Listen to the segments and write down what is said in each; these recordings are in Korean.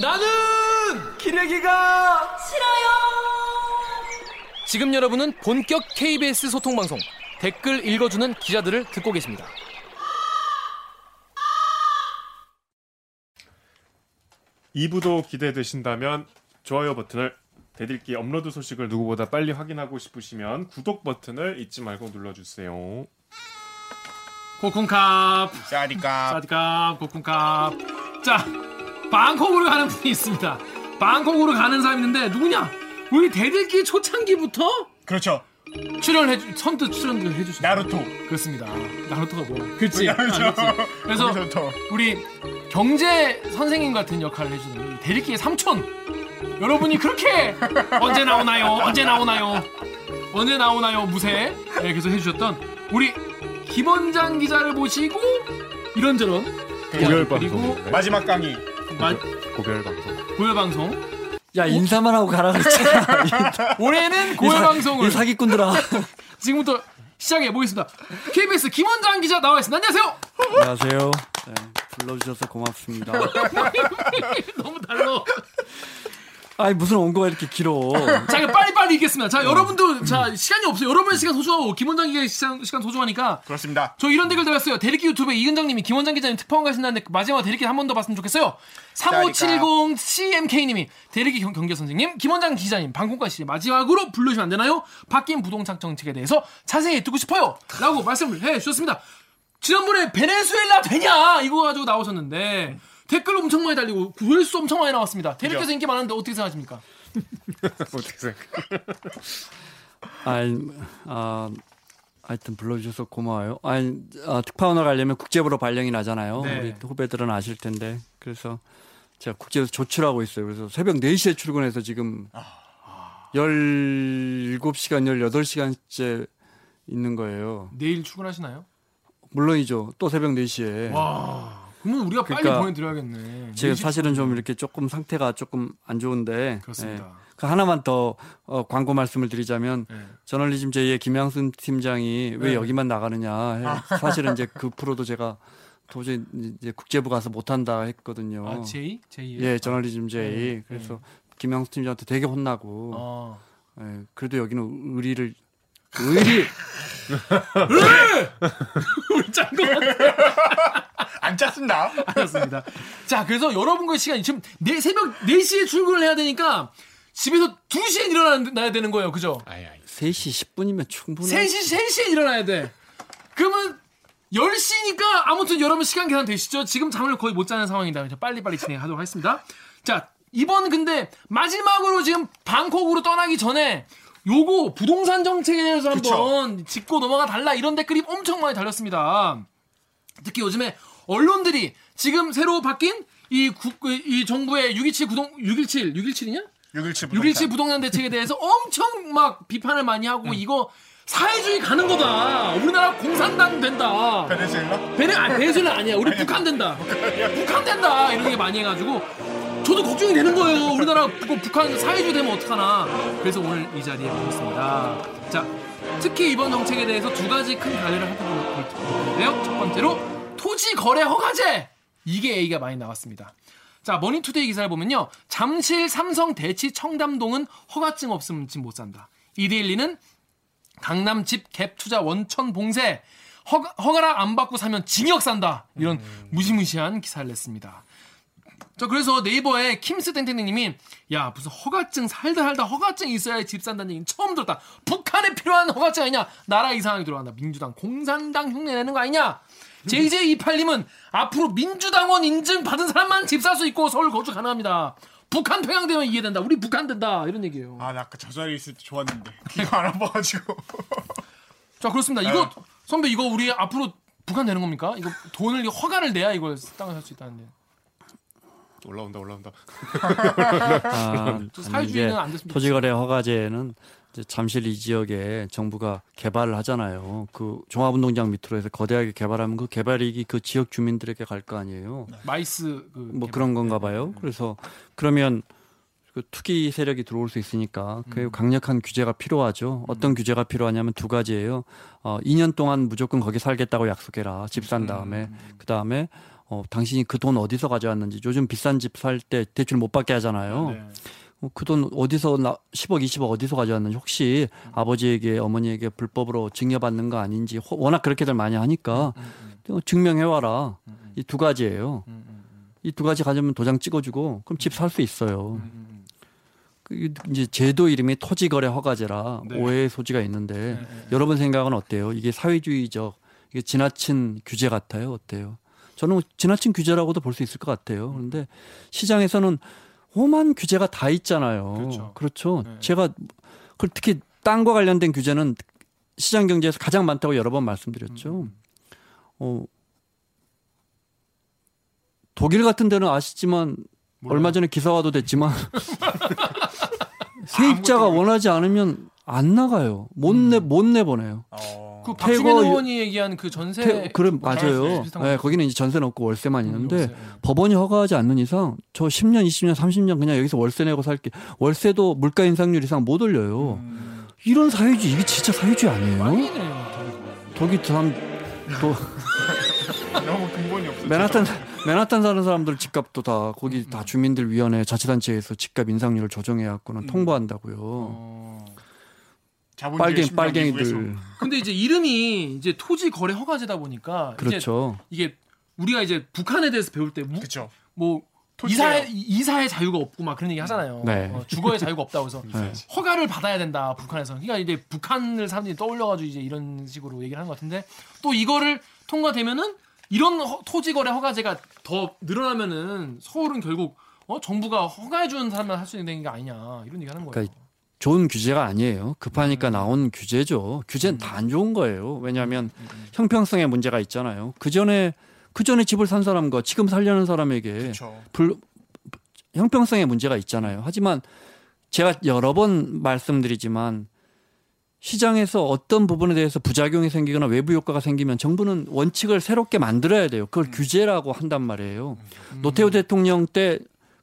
나는 기레기가 싫어요. 지금 여러분은 본격 KBS 소통 방송 댓글 읽어주는 기자들을 듣고 계십니다. 이부도 기대되신다면 좋아요 버튼을 대들기 업로드 소식을 누구보다 빨리 확인하고 싶으시면 구독 버튼을 잊지 말고 눌러주세요. 코쿤캅 사디까 사디캅 코쿤캅 자 방콕으로 가는 분이 있습니다. 방콕으로 가는 사람이 있는데 누구냐? 우리 대들기 초창기부터 그렇죠 출연해 주- 선뜻 출연을 해주신 나루토 그렇습니다. 나루토가 뭐? 그렇지. 나루토. 아, 그렇지. 그래서 거기서부터. 우리 경제 선생님 같은 역할을 해주는 대리기의 삼촌 여러분이 그렇게 언제 나오나요? 언제 나오나요? 언제 나오나요? 무쇠 네, 계속 해주셨던 우리 김원장 기자를 모시고 이런저런 고별 그리고 방송인데. 마지막 강의 마- 고별 방송. 고열 방송 야 인사만 하고 가라 그랬잖아. 올해는 고열 방송을 이 사기꾼들아. 지금부터 시작해 보겠습니다. KBS 김원장 기자 나와 있습니다. 안녕하세요. 안녕하세요. 네, 불러주셔서 고맙습니다. 너무 달라. 아니 무슨 원고가 이렇게 길어. 자, 이거 빨리빨리 읽겠습니다. 자, 여러분도, 자, 시간이 없어요. 여러분의 시간 소중하고, 김원장 기자의 시간, 시간 소중하니까. 그렇습니다 저 이런 댓글 달았어요. 대리기 유튜브에 이은정 님이 김원장 기자님 특파원 가신다는데 마지막 대리기 한 번 더 봤으면 좋겠어요. 3570 CMK 님이 대리기 경, 경제 선생님, 김원장 기자님, 방송가 씨 마지막으로 불러주시면 안 되나요? 바뀐 부동산 정책에 대해서 자세히 듣고 싶어요. 라고 말씀을 해 주셨습니다. 지난번에 베네수엘라 되냐? 이거 가지고 나오셨는데 댓글 엄청 많이 달리고 조회수 엄청 많이 나왔습니다. 대리께서 인기 많은데 어떻게 생각하십니까? 어떻게 생각? 아니 아 하여튼 불러주셔서 고마워요. 아니 아, 특파원을 가려면 국제부로 발령이 나잖아요. 네. 우리 후배들은 아실 텐데 그래서 제가 국제에서 조출하고 있어요. 그래서 새벽 4시에 출근해서 지금 17시간, 18시간째 있는 거예요. 내일 출근하시나요? 물론이죠. 또 새벽 4시에. 와, 그러면 우리가 빨리 그러니까 보내드려야겠네. 제가 일찍 사실은 좀 이렇게 조금 상태가 조금 안 좋은데 그렇습니다. 예. 그 하나만 더 어, 광고 말씀을 드리자면 네. 저널리즘 제2의 김양순 팀장이 왜 네. 여기만 나가느냐 해. 사실은 이제 그 프로도 제가 도저히 이제 국제부 가서 못한다 했거든요. 아, 제이? 제이? 예, 저널리즘 제2 네, 그래서 김양순 팀장한테 되게 혼나고 어. 예, 그래도 여기는 의리를 의리 우리 짠거 안 짰습니다 같았습니다. 자, 그래서 여러분과의 시간이 지금 네, 새벽 4시에 출근을 해야 되니까 집에서 2시에 일어나야 되는 거예요. 그죠? 아이 아이. 3시 10분이면 충분해. 3시, 3시에 일어나야 돼. 그러면 10시니까 아무튼 여러분 시간 계산 되시죠? 지금 잠을 거의 못 자는 상황이다. 빨리빨리 진행하도록 하겠습니다. 자, 이번 근데 마지막으로 지금 방콕으로 떠나기 전에 요거 부동산 정책에 대해서 한번 짚고 넘어가 달라 이런 댓글이 엄청 많이 달렸습니다. 특히 요즘에 언론들이 지금 새로 바뀐 이, 국, 이 정부의 627 구동 617 617이냐? 617 617 부동산 대책에 대해서 엄청 막 비판을 많이 하고 이거 사회주의 가는 거다. 우리나라 공산당 된다. 베네수엘라 베네 아니 베네수엘라 아니야. 우리 북한 된다. 북한 된다. 이런 게 많이 해가지고 저도 걱정이 되는 거예요. 우리나라 뭐 북한 사회주의 되면 어떡하나. 그래서 오늘 이 자리에 모셨습니다. 자, 특히 이번 정책에 대해서 두 가지 큰 갈래를 할 텐데요. 첫 번째로 토지 거래 허가제 이게 얘기가 많이 나왔습니다. 자, 머니투데이 기사를 보면요. 잠실 삼성 대치 청담동은 허가증 없으면 집 못 산다. 이데일리는 강남 집 갭 투자 원천 봉쇄 허가, 허가랑 안 받고 사면 징역 산다. 이런 무시무시한 기사를 냈습니다. 저 그래서 네이버에 킴스 땡땡님이 야 무슨 허가증 살다 살다 허가증 있어야 집 산다는 얘기는 처음 들었다. 북한에 필요한 허가증 아니냐? 나라 이상하게 돌아간다. 민주당, 공산당 흉내 내는 거 아니냐? JJ28님은 앞으로 민주당원 인증 받은 사람만 집 살 수 있고 서울 거주 가능합니다. 북한 평양되면 이해된다. 우리 북한 된다. 이런 얘기예요. 아 나 아까 저 자리에 있을 때 좋았는데 이거 알아봐가지고 자 그렇습니다. 이거 선배 이거 우리 앞으로 북한 되는 겁니까? 이거 돈을 허가를 내야 이걸 땅을 살 수 있다는데. 올라온다 올라온다. 아, 저 사회주의는 안 됐으면 토지거래 허가제는 이제 잠실 이 지역에 정부가 개발을 하잖아요. 그 종합운동장 밑으로 해서 거대하게 개발하면 그 개발 이익이 그 지역 주민들에게 갈 거 아니에요. MICE 그 뭐 개발. 그런 건가 봐요. 그래서 그러면 그 투기 세력이 들어올 수 있으니까 그 강력한 규제가 필요하죠. 어떤 규제가 필요하냐면 두 가지예요. 어, 2년 동안 무조건 거기 살겠다고 약속해라. 집 산 다음에 그 다음에 어, 당신이 그 돈 어디서 가져왔는지 요즘 비싼 집 살 때 대출 못 받게 하잖아요. 네. 어, 그돈 어디서 나 10억, 20억 어디서 가져왔는지 혹시 아버지에게 어머니에게 불법으로 증여받는 거 아닌지 호- 워낙 그렇게들 많이 하니까 어, 증명해 와라. 이두 가지예요. 이 두 가지 가지면 도장 찍어주고 그럼 집 살 수 있어요. 그 이제 제도 이름이 토지거래 허가제라 네. 오해의 소지가 있는데 여러분 생각은 어때요? 이게 사회주의적 이게 지나친 규제 같아요? 어때요? 저는 지나친 규제라고도 볼 수 있을 것 같아요. 그런데 시장에서는 오만 규제가 다 있잖아요. 그렇죠. 그렇죠. 네. 제가 그 특히 땅과 관련된 규제는 시장 경제에서 가장 많다고 여러 번 말씀드렸죠. 음. 어, 독일 같은 데는 아시지만 몰라요. 얼마 전에 기사화도 됐지만 세입자가 원하지 않으면 안 나가요. 못 내 못 내보내요. 어. 그 태거 박주민 유- 의원이 얘기한 그 전세 태- 그래 뭐 맞아요. 음, 네, 거기는 이제 전세 넣고 월세만 있는데 요새. 법원이 허가하지 않는 이상 저 10년, 20년, 30년 그냥 여기서 월세 내고 살게. 월세도 물가 인상률 이상 못 올려요. 음. 이런 사회주의 이게 진짜 사회주의 아니에요? 독일 사람 또 너무 근본이 없어. 맨하탄 맨하탄 사는 사람들 집값도 다 거기 다 주민들 위원회 자치단체에서 집값 인상률을 조정해 갖고는 음. 통보한다고요. 어. 자본주의 빨갱. 빨갱이들 근데 이제 이름이 이제 토지 거래 허가제다 보니까 그렇죠. 이게 우리가 이제 북한에 대해서 배울 때뭐 그렇죠. 토지예요. 이사의 이사의 자유가 없고 막 그런 얘기 하잖아요. 네. 어, 주거의 자유가 없다고 해서 네. 허가를 받아야 된다 북한에서. 그러니까 이제 북한을 사람들이 떠올려가지고 이제 이런 식으로 얘기를 하는 것 같은데 또 이거를 통과되면은 이런 허- 토지거래 허가제가 더 늘어나면은 서울은 결국 어 정부가 허가해 주는 사람만 할 수 있는 게 아니냐 이런 얘기 하는 거예요. 그러니까 좋은 규제가 아니에요. 급하니까 나온 규제죠. 규제는 다 안 좋은 거예요. 왜냐하면 형평성의 문제가 있잖아요. 그 전에 그 전에 집을 산 사람과 지금 살려는 사람에게. 불, 형평성의 문제가 있잖아요. 하지만 제가 여러 번 말씀드리지만 시장에서 어떤 부분에 대해서 부작용이 생기거나 외부 효과가 생기면 정부는 원칙을 새롭게 만들어야 돼요. 그걸 규제라고 한단 말이에요. 노태우 대통령 때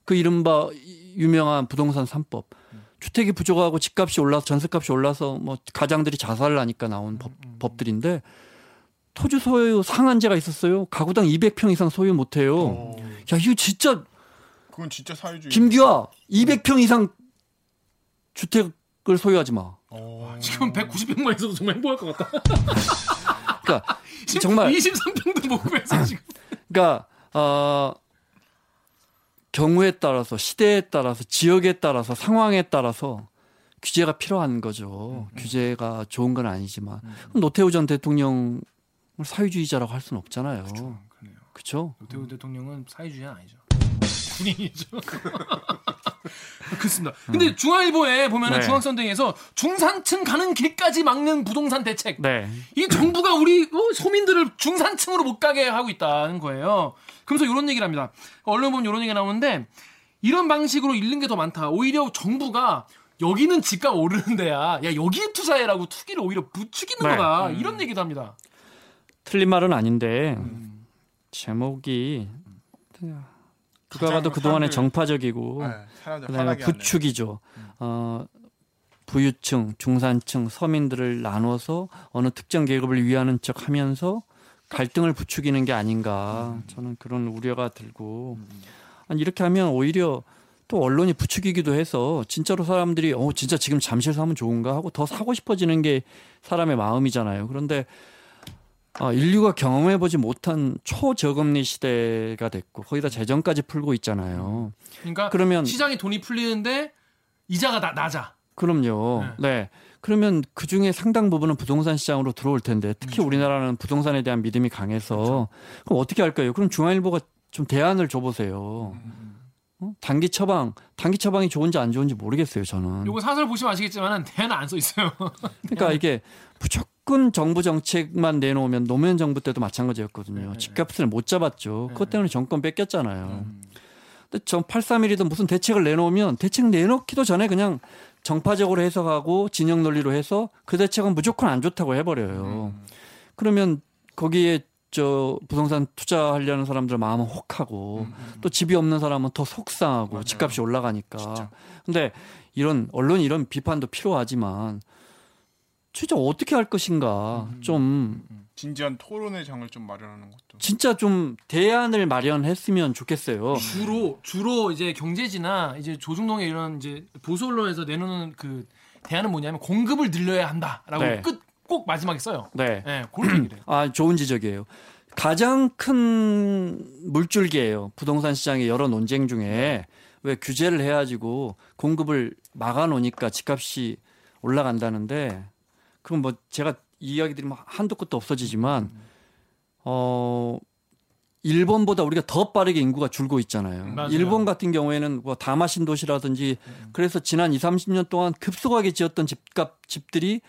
그 이른바 유명한 부동산 3법. 주택이 부족하고 집값이 올라서 전세값이 올라서 뭐 가장들이 자살을 하니까 나온 법, 법들인데 토지 소유 상한제가 있었어요. 가구당 200평 이상 소유 못 해요. 어. 야, 이거 진짜 그건 진짜 사회주의. 김규아 200평 이상 주택을 소유하지 마. 어. 지금 190평만 있어도 정말 행복할 것 같다. 그러니까 정말 23평도 못 구해서 지금. 그러니까 어 경우에 따라서 시대에 따라서 지역에 따라서 상황에 따라서 규제가 필요한 거죠. 규제가 좋은 건 아니지만 노태우 전 대통령을 사회주의자라고 할 수는 없잖아요. 그렇죠? 노태우 대통령은 사회주의는 아니죠. 군인이죠. 그렇습니다. 근데 중앙일보에 보면은 네. 중앙선대에서 중산층 가는 길까지 막는 부동산 대책. 네. 이 정부가 우리 어, 소민들을 중산층으로 못 가게 하고 있다는 거예요. 그러면서 이런 얘기를 합니다. 언론 보면 이런 얘기가 나오는데 이런 방식으로 잃는 게 더 많다. 오히려 정부가 여기는 집값 오르는 데야. 야 여기에 투자해라고 투기를 오히려 부추기는 네. 거다. 이런 얘기도 합니다. 틀린 말은 아닌데 제목이 누가 가장 봐도 그동안에 정파적이고 네, 그다음에 하는. 부축이죠. 어, 부유층, 중산층, 서민들을 나눠서 어느 특정 계급을 위하는 척하면서 갈등을 부추기는 게 아닌가 저는 그런 우려가 들고 아니, 이렇게 하면 오히려 또 언론이 부추기기도 해서 진짜로 사람들이 어 진짜 지금 잠실 사면 좋은가 하고 더 사고 싶어지는 게 사람의 마음이잖아요. 그런데 아, 인류가 경험해 보지 못한 초저금리 시대가 됐고 거기다 재정까지 풀고 있잖아요. 그러니까 그러면 시장에 돈이 풀리는데 이자가 나, 낮아. 그럼요. 네. 그러면 그 중에 상당 부분은 부동산 시장으로 들어올 텐데 특히 우리나라는 부동산에 대한 믿음이 강해서 그럼 어떻게 할까요? 그럼 중앙일보가 좀 대안을 줘보세요. 어? 단기 처방, 단기 처방이 좋은지 안 좋은지 모르겠어요. 저는. 요거 사설 보시면 아시겠지만 대안은 안써 있어요. 그러니까 이게 무조건 정부 정책만 내놓으면 노무현 정부 때도 마찬가지였거든요. 집값을 못 잡았죠. 그것 때문에 정권 뺏겼잖아요. 근데 전 831이든 무슨 대책을 내놓으면 대책 내놓기도 전에 그냥 정파적으로 해석하고 진영 논리로 해서 그 대책은 무조건 안 좋다고 해버려요. 그러면 거기에 저 부동산 투자하려는 사람들 마음은 혹하고 또 집이 없는 사람은 더 속상하고 집값이 올라가니까. 근데 이런 언론 이런 비판도 필요하지만 진짜 어떻게 할 것인가 좀 진지한 토론의 장을 좀 마련하는 것도. 진짜 좀 대안을 마련했으면 좋겠어요. 주로 주로 이제 경제지나 이제 조중동의 이런 이제 보수 언론에서 내놓는 그 대안은 뭐냐면 공급을 늘려야 한다라고 네. 끝꼭 마지막에 써요. 네. 예, 그런 얘기를 해요. 아, 좋은 지적이에요. 가장 큰 물줄기예요. 부동산 시장의 여러 논쟁 중에 왜 규제를 해가지고 공급을 막아놓으니까 집값이 올라간다는데 그럼 뭐 제가 이야기 드리면 한도 끝도 없어지지만 어 일본보다 우리가 더 빠르게 인구가 줄고 있잖아요. 맞아요. 일본 같은 경우에는 뭐 다마 신 도시라든지 그래서 지난 2, 30년 동안 급속하게 지었던 집값 집들이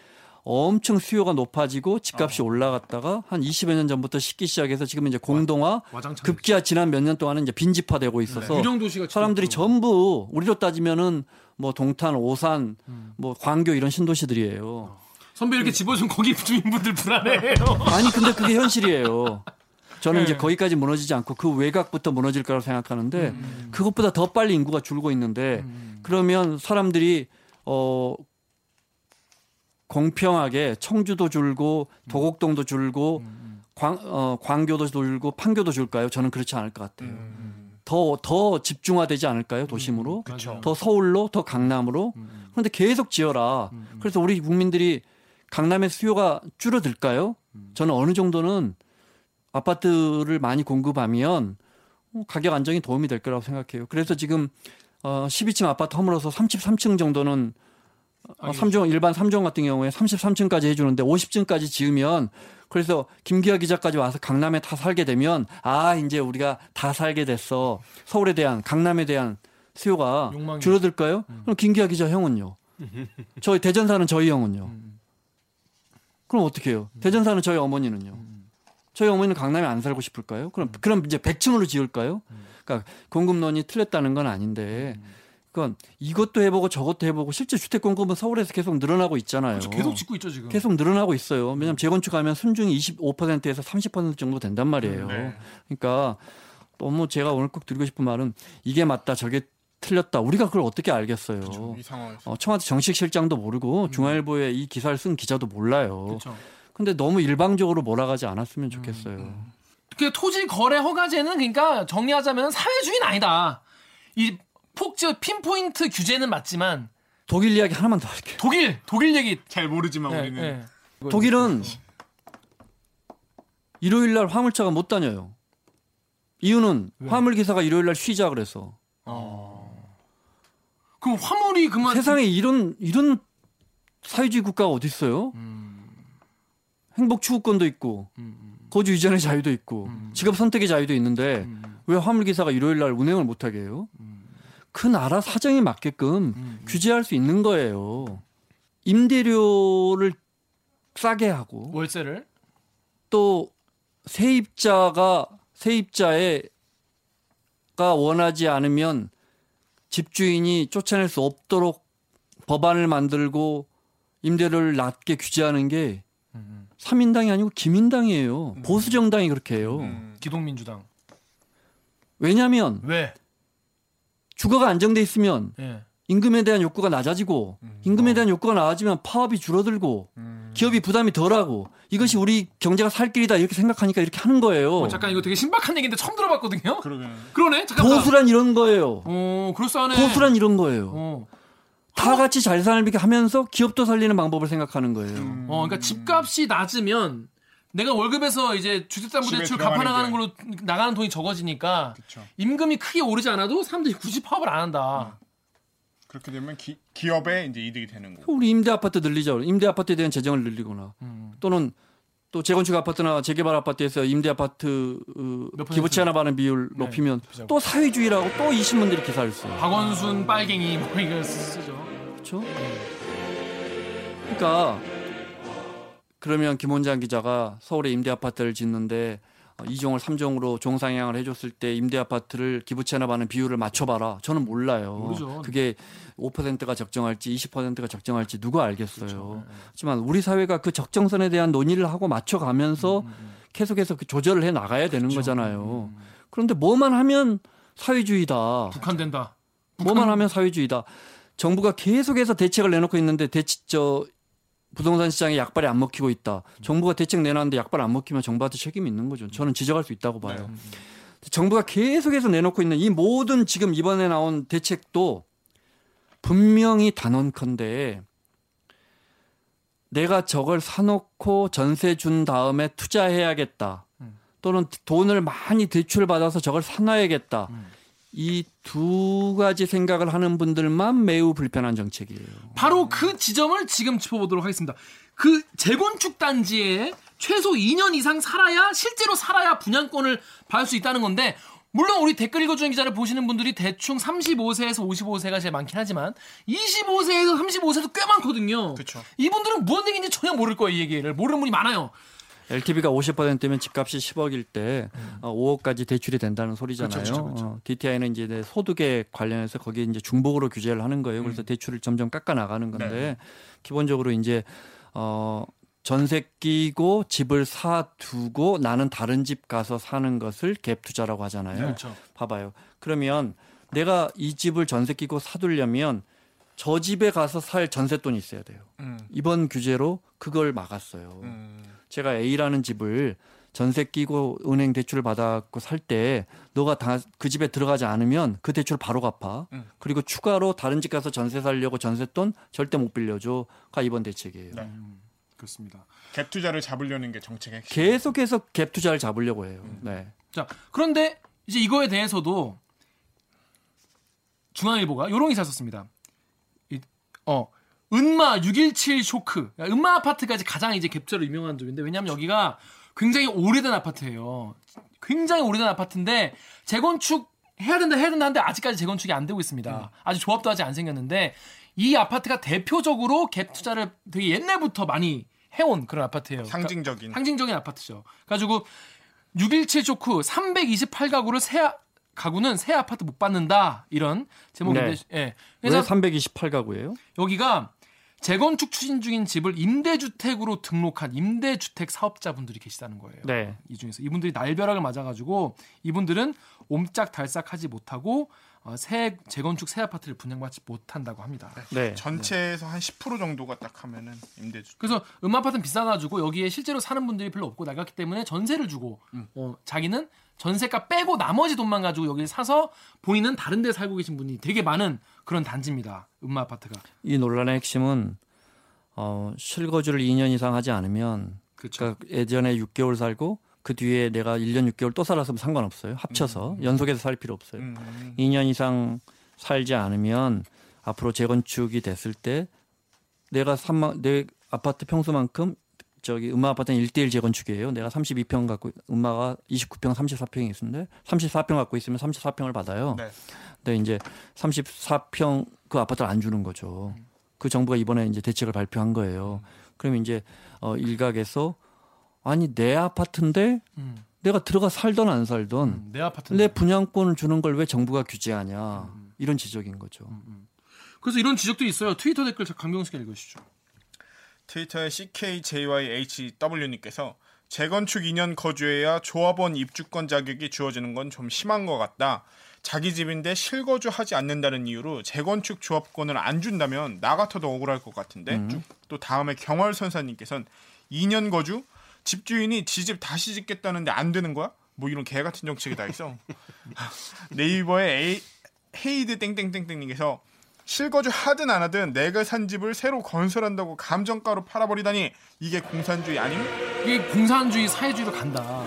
엄청 수요가 높아지고 집값이 올라갔다가 한 20여 년 전부터 식기 시작해서 지금 이제 공동화 급기야 지난 몇 년 동안은 이제 빈집화되고 있어서 유령 도시가 사람들이 전부 우리로 따지면은 뭐 동탄, 오산, 뭐 광교 이런 신도시들이에요. 선배 이렇게 집어준 거기 주민분들 불안해해요. 아니 근데 그게 현실이에요. 저는 이제 네. 거기까지 무너지지 않고 그 외곽부터 무너질 거라고 생각하는데 그것보다 더 빨리 인구가 줄고 있는데 그러면 사람들이 어 공평하게 청주도 줄고 도곡동도 줄고 광, 어, 광교도 줄고 판교도 줄까요? 저는 그렇지 않을 것 같아요. 더, 더 집중화되지 않을까요? 도심으로? 그쵸. 더 서울로, 더 강남으로? 그런데 계속 지어라. 그래서 우리 국민들이 강남의 수요가 줄어들까요? 저는 어느 정도는 아파트를 많이 공급하면 어, 가격 안정이 도움이 될 거라고 생각해요. 그래서 지금 어, 12층 아파트 허물어서 33층 정도는 어, 3종 일반 3종 같은 경우에 33층까지 해 주는데 50층까지 지으면 그래서 김기아 기자까지 와서 강남에 다 살게 되면 아 이제 우리가 다 살게 됐어 서울에 대한 강남에 대한 수요가 욕망이. 줄어들까요? 그럼 김기아 기자 형은요? 저희 대전 사는 저희 형은요? 그럼 어떻게 해요? 대전 사는 저희 어머니는요? 저희 어머니는 강남에 안 살고 싶을까요? 그럼 그럼 이제 100층으로 지을까요? 그러니까 공급론이 틀렸다는 건 아닌데 그건 이것도 해보고 저것도 해보고 실제 주택 공급은 서울에서 계속 늘어나고 있잖아요. 그렇죠. 계속 짓고 있죠 지금. 계속 늘어나고 있어요. 왜냐하면 재건축하면 순중이 25%에서 30% 정도 된단 말이에요. 네. 그러니까 너무 제가 오늘 꼭 드리고 싶은 말은 이게 맞다 저게 틀렸다. 우리가 그걸 어떻게 알겠어요. 상황에서. 어, 청와대 정식 실장도 모르고 중앙일보에 이 기사를 쓴 기자도 몰라요. 그렇죠. 근데 너무 일방적으로 몰아가지 않았으면 좋겠어요. 그 토지 거래 허가제는 그러니까 정리하자면 사회주의는 아니다. 이 폭지 핀포인트 규제는 맞지만 독일 이야기 하나만 더 할게요. 독일 독일 얘기 잘 모르지만 예, 우리는 예. 독일은 일요일 날 화물차가 못 다녀요. 이유는 화물 기사가 일요일 날 쉬자 그래서. 그럼 화물이 그만 세상에 이런 이런 사회주의 국가가 어디 있어요? 행복 추구권도 있고 거주 이전의 자유도 있고 직업 선택의 자유도 있는데 왜 화물 기사가 일요일 날 운행을 못 하게 해요? 그 나라 사정에 맞게끔 규제할 수 있는 거예요. 임대료를 싸게 하고 월세를? 또 세입자가 세입자의가 원하지 않으면 집주인이 쫓아낼 수 없도록 법안을 만들고 임대료를 낮게 규제하는 게 3인당이 아니고 김인당이에요. 보수 정당이 그렇게 해요. 음. 기동민주당 왜냐하면 왜? 주거가 안정돼 있으면 예. 임금에 대한 욕구가 낮아지고 임금에 대한 욕구가 낮아지면 파업이 줄어들고 음. 기업이 부담이 덜하고 이것이 우리 경제가 살 길이다 이렇게 생각하니까 이렇게 하는 거예요. 어, 잠깐 이거 되게 신박한 얘기인데 처음 들어봤거든요. 그러게. 그러네. 잠깐. 보수란 이런 거예요. 어, 그럴싸하네. 보수란 이런 거예요. 어. 다 같이 잘 살게 하면서 기업도 살리는 방법을 생각하는 거예요. 음. 어, 그러니까 집값이 낮으면 내가 월급에서 이제 주택담보 집에 대출 들어가는 갚아나가는 게. 걸로 나가는 돈이 적어지니까 그렇죠. 임금이 크게 오르지 않아도 사람들이 굳이 파업을 안 한다. 그렇게 되면 기, 기업에 이제 이득이 되는 거고. 우리 임대 아파트 늘리자. 임대 아파트에 대한 재정을 늘리거나 또는 또 재건축 아파트나 재개발 아파트에서 임대 아파트 어, 하나 받는 비율 네, 높이면 높이자고. 또 사회주의라고 또 이 신문들이 기사를 써요. 박원순 빨갱이 뭐 이거 쓰- 쓰죠. 그렇죠? 그러니까 그러면 김원장 기자가 서울에 임대 아파트를 짓는데 어, 2종을 3종으로 종상향을 해줬을 때 임대 아파트를 기부채나 받는 비율을 맞춰봐라. 저는 몰라요. 모르죠. 그게 5%가 적정할지 20%가 적정할지 누가 알겠어요. 그렇죠. 하지만 우리 사회가 그 적정선에 대한 논의를 하고 맞춰가면서 음, 계속해서 그 조절을 해 나가야 되는 거잖아요. 그런데 뭐만 하면 사회주의다. 북한 된다. 뭐만 하면 사회주의다. 정부가 계속해서 대책을 내놓고 있는데 대치 저 부동산 시장에 약발이 안 먹히고 있다. 정부가 대책 내놨는데 약발 안 먹히면 정부한테 책임이 있는 거죠. 저는 지적할 수 있다고 봐요. 정부가 계속해서 내놓고 있는 이 모든 지금 이번에 나온 대책도 분명히 단언컨대 내가 저걸 사놓고 전세 준 다음에 투자해야겠다. 또는 돈을 많이 대출받아서 저걸 사놔야겠다. 이 두 가지 생각을 하는 분들만 매우 불편한 정책이에요. 바로 그 지점을 지금 짚어보도록 하겠습니다. 그 재건축 단지에 최소 2년 이상 살아야 실제로 살아야 분양권을 받을 수 있다는 건데 물론 우리 댓글 읽어주는 기자를 보시는 분들이 대충 35세에서 55세가 제일 많긴 하지만 25세에서 35세도 꽤 많거든요. 그쵸. 이분들은 무슨 얘기인지 전혀 모를 거예요, 이 얘기를. 모르는 분이 많아요. LTV가 50%면 집값이 10억일 때 어, 5억까지 대출이 된다는 소리잖아요. 음. 그쵸, 그쵸, 그쵸. 어, DTI는 이제 내 소득에 관련해서 거기에 이제 중복으로 규제를 하는 거예요. 음. 그래서 대출을 점점 깎아 나가는 건데 네. 기본적으로 이제 어 전세 끼고 집을 사두고 나는 다른 집 가서 사는 것을 갭 투자라고 하잖아요. 그렇죠. 봐봐요. 그러면 내가 이 집을 전세 끼고 사두려면 저 집에 가서 살 전세 돈이 있어야 돼요. 음. 이번 규제로 그걸 막았어요. 음. 제가 A라는 집을 전세 끼고 은행 대출을 받았고 살 때 너가 다 그 집에 들어가지 않으면 그 대출 바로 갚아. 음. 그리고 추가로 다른 집 가서 전세 살려고 전세돈 절대 못 빌려줘가 이번 대책이에요. 네. 그렇습니다. 갭 투자를 잡으려는 게 정책의 핵심. 계속해서 갭 투자를 잡으려고 해요. 음. 네. 자, 그런데 이제 이거에 대해서도 중앙일보가 요런 기사 썼습니다. 이, 어, 은마 617 쇼크. 그러니까 은마 아파트까지 가장 이제 갭투자로 유명한 쪽인데 왜냐하면 여기가 굉장히 오래된 아파트예요. 굉장히 오래된 아파트인데 재건축 해야 된다 해야 된다 하는데 아직까지 재건축이 안 되고 있습니다. 아직 조합도 아직 안 생겼는데 이 아파트가 대표적으로 갭 투자를 되게 옛날부터 많이 해온 그런 아파트예요. 그러니까 상징적인. 상징적인 아파트죠. 그래가지고 617 쇼크 328가구를 새 아- 가구는 새 아파트 못 받는다 이런 제목인데, 네. 예. 왜 그래서 328가구예요? 여기가 재건축 추진 중인 집을 임대주택으로 등록한 임대주택 사업자분들이 계시다는 거예요. 네. 이 중에서 이분들이 날벼락을 맞아가지고 이분들은 옴짝달싹하지 못하고 어, 새 재건축 새 아파트를 분양받지 못한다고 합니다. 네. 전체에서 한 10% 정도가 딱 하면은 임대주. 그래서 음아파트는 비싸가지고 여기에 실제로 사는 분들이 별로 없고 나갔기 때문에 전세를 주고 어, 자기는 전세가 빼고 나머지 돈만 가지고 여기를 사서 본인은 다른 데 살고 계신 분이 되게 많은 그런 단지입니다. 음마 아파트가. 이 논란의 핵심은 어, 실거주를 2년 이상 하지 않으면 그렇죠. 그러니까 예전에 6개월 살고 그 뒤에 내가 1년 6개월 또 살았으면 상관없어요. 합쳐서 연속해서 살 필요 없어요. 음. 2년 이상 살지 않으면 앞으로 재건축이 됐을 때 내가 3만 내 아파트 평수만큼 저기 음마 아파트는 1대1 재건축이에요. 내가 32평 갖고 음마가 29평, 34평이 있는데 34평 갖고 있으면 34평을 받아요. 네. 근데 이제 34평 그 아파트를 안 주는 거죠. 그 정부가 이번에 이제 대책을 발표한 거예요. 그러면 이제 어 일각에서 아니 내 아파트인데 음, 내가 들어가 살던 안 살던 음, 내 아파트. 내 분양권을 주는 걸 왜 정부가 규제하냐 이런 지적인 거죠. 그래서 이런 지적도 있어요. 트위터 댓글 강병수가 읽으시죠. 트위터의 CKJYHW님께서 재건축 2년 거주해야 조합원 입주권 자격이 주어지는 건 좀 심한 것 같다. 자기 집인데 실거주 하지 않는다는 이유로 재건축 조합권을 안 준다면 나 같아도 억울할 것 같은데 또 다음에 경월선사님께서는 2년 거주 집주인이 지집 다시 짓겠다는데 안 되는 거야? 뭐 이런 개 같은 정책이 다 있어. 네이버의 에이, 헤이드 땡땡땡땡님께서 실거주 하든 안 하든 내가 산 집을 새로 건설한다고 감정가로 팔아버리다니 이게 공산주의 아님? 이게 공산주의 사회주의로 간다.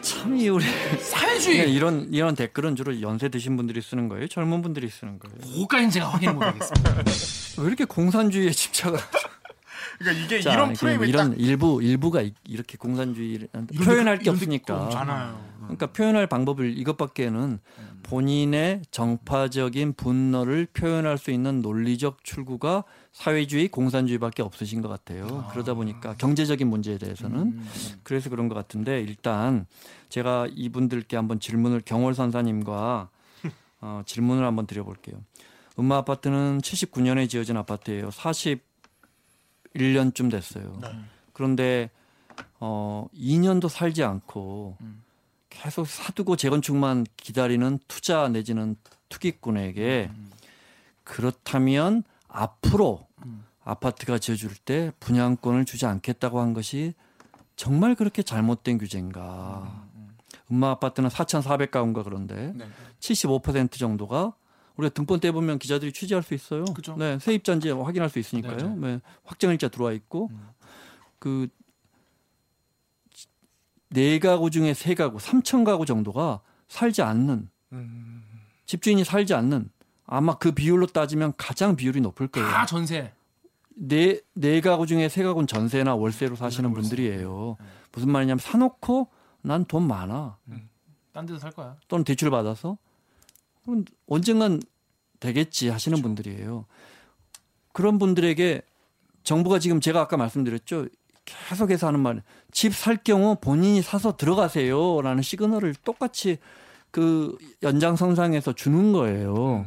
참이 우리 사회주의. 네, 이런 이런 댓글은 주로 연세 드신 분들이 쓰는 거예요. 젊은 분들이 쓰는 거예요. 그거까지는 제가 확인을 못하겠습니다. 왜 이렇게 공산주의에 집착을? 그러니까 이게 자, 이런 프레임이 이런 딱 일부 일부가 이- 이렇게 공산주의를 이런 표현할 데- 게 없으니까. 많아요. 그러니까 표현할 방법을 이것밖에는 본인의 정파적인 분노를 표현할 수 있는 논리적 출구가 사회주의, 공산주의밖에 없으신 것 같아요. 그러다 보니까 경제적인 문제에 대해서는 음. 그래서 그런 것 같은데 일단 제가 이분들께 한번 질문을 경월 선사님과 어, 질문을 한번 드려볼게요. 음마 아파트는 79년에 지어진 아파트예요. 41년쯤 됐어요. 그런데 어 2년도 살지 않고 계속 사두고 재건축만 기다리는 투자 내지는 투기꾼에게 그렇다면 앞으로 아파트가 지어줄 때 분양권을 주지 않겠다고 한 것이 정말 그렇게 잘못된 규제인가? 음마 아파트는 4,400가구인가 그런데 네. 75% 정도가 우리가 등본 떼 보면 기자들이 취재할 수 있어요. 그죠. 네, 세입자인지 확인할 수 있으니까요. 네, 네, 확정일자 들어와 있고 음. 그 네 가구 중에 세 가구, 3천 가구 정도가 살지 않는 음. 집주인이 살지 않는 아마 그 비율로 따지면 가장 비율이 높을 거예요. 다 전세. 네, 네 가구 중에 세 가구는 전세나 월세로 사시는 월세. 분들이에요. 네. 무슨 말이냐면 사놓고 난 돈 많아. 딴 데서 살 거야. 또는 대출 받아서 그럼 언젠간 되겠지 하시는 분들이에요. 그런 분들에게 정부가 지금 제가 아까 말씀드렸죠. 계속해서 하는 말, 집 살 경우 본인이 사서 들어가세요 라는 시그널을 똑같이 그 연장선상에서 주는 거예요.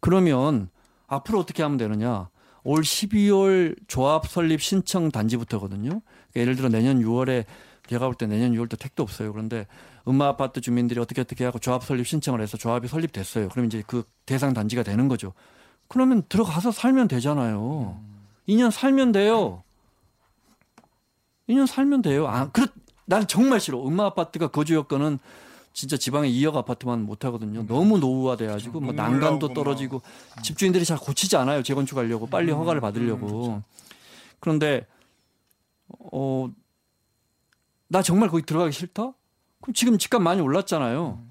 그러면 앞으로 어떻게 하면 되느냐? 올 12월 조합 설립 신청 단지부터거든요. 그러니까 예를 들어 내년 6월에 제가 볼 때 내년 6월도 택도 없어요. 그런데 음마 아파트 주민들이 어떻게 어떻게 하고 조합 설립 신청을 해서 조합이 설립됐어요. 그럼 이제 그 대상 단지가 되는 거죠. 그러면 들어가서 살면 되잖아요. 2년 살면 돼요. 2년 살면 돼요. 아, 그렇, 난 정말 싫어. 음마 아파트가 거주 여건은 진짜 지방에 2억 아파트만 못 하거든요. 너무 노후화돼가지고 뭐 눈물 난간도 떨어지고 집주인들이 잘 고치지 않아요. 재건축하려고 빨리 허가를 받으려고. 그런데 어, 나 정말 거기 들어가기 싫다? 그럼 지금 집값 많이 올랐잖아요.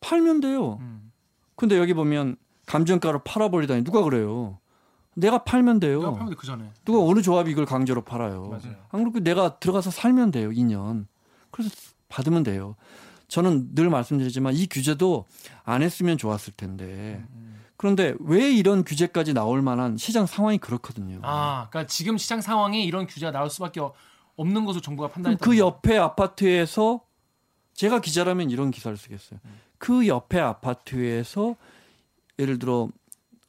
팔면 돼요. 음. 근데 여기 보면 감정가로 팔아버리다니 누가 그래요? 내가 팔면 돼요. 내가 팔면 돼, 그 전에. 누가 어느 조합이 이걸 강제로 팔아요? 맞아요. 안 그렇고 내가 들어가서 살면 돼요. 2년. 그래서 받으면 돼요. 저는 늘 말씀드리지만 이 규제도 안 했으면 좋았을 텐데. 그런데 왜 이런 규제까지 나올 만한 시장 상황이 그렇거든요. 아, 그러니까 지금 시장 상황이 이런 규제가 나올 수밖에 없는 것으로 정부가 판단했다. 그 옆에 아파트에서 제가 기자라면 이런 기사를 쓰겠어요. 그 옆에 아파트에서 예를 들어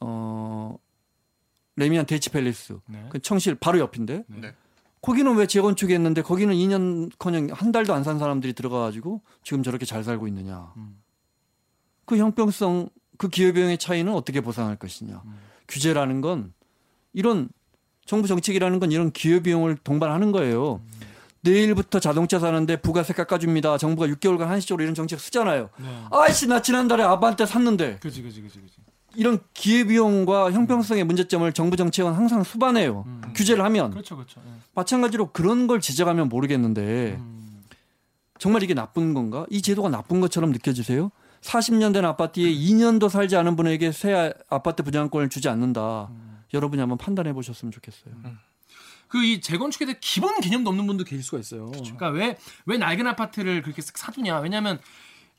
어 레미안 데이치 팰리스 네. 그 청실 바로 옆인데 네. 거기는 왜 재건축했는데 거기는 2년커녕 한 달도 안 산 사람들이 들어가가지고 지금 저렇게 잘 살고 있느냐? 음. 그 형평성 그 기회비용의 차이는 어떻게 보상할 것이냐? 음. 규제라는 건 이런 정부 정책이라는 건 이런 기회비용을 동반하는 거예요. 음. 내일부터 자동차 사는데 부가세 깎아줍니다. 정부가 6개월간 한시적으로 이런 정책 쓰잖아요. 네. 아이씨 나 지난달에 아반떼 샀는데 그지, 그지, 그지, 그지. 이런 기회비용과 형평성의 문제점을 정부 정책은 항상 수반해요. 음. 규제를 하면 그렇죠, 그렇죠. 예. 마찬가지로 그런 걸 지적하면 모르겠는데 음. 정말 이게 나쁜 건가? 이 제도가 나쁜 것처럼 느껴지세요? 40년 된 아파트에 2년도 살지 않은 분에게 새 아파트 분양권을 주지 않는다. 여러분이 한번 판단해 보셨으면 좋겠어요. 그 이 재건축에 대해 기본 개념도 없는 분도 계실 수가 있어요. 그러니까 왜 왜 낡은 아파트를 그렇게 쓱 사두냐? 왜냐하면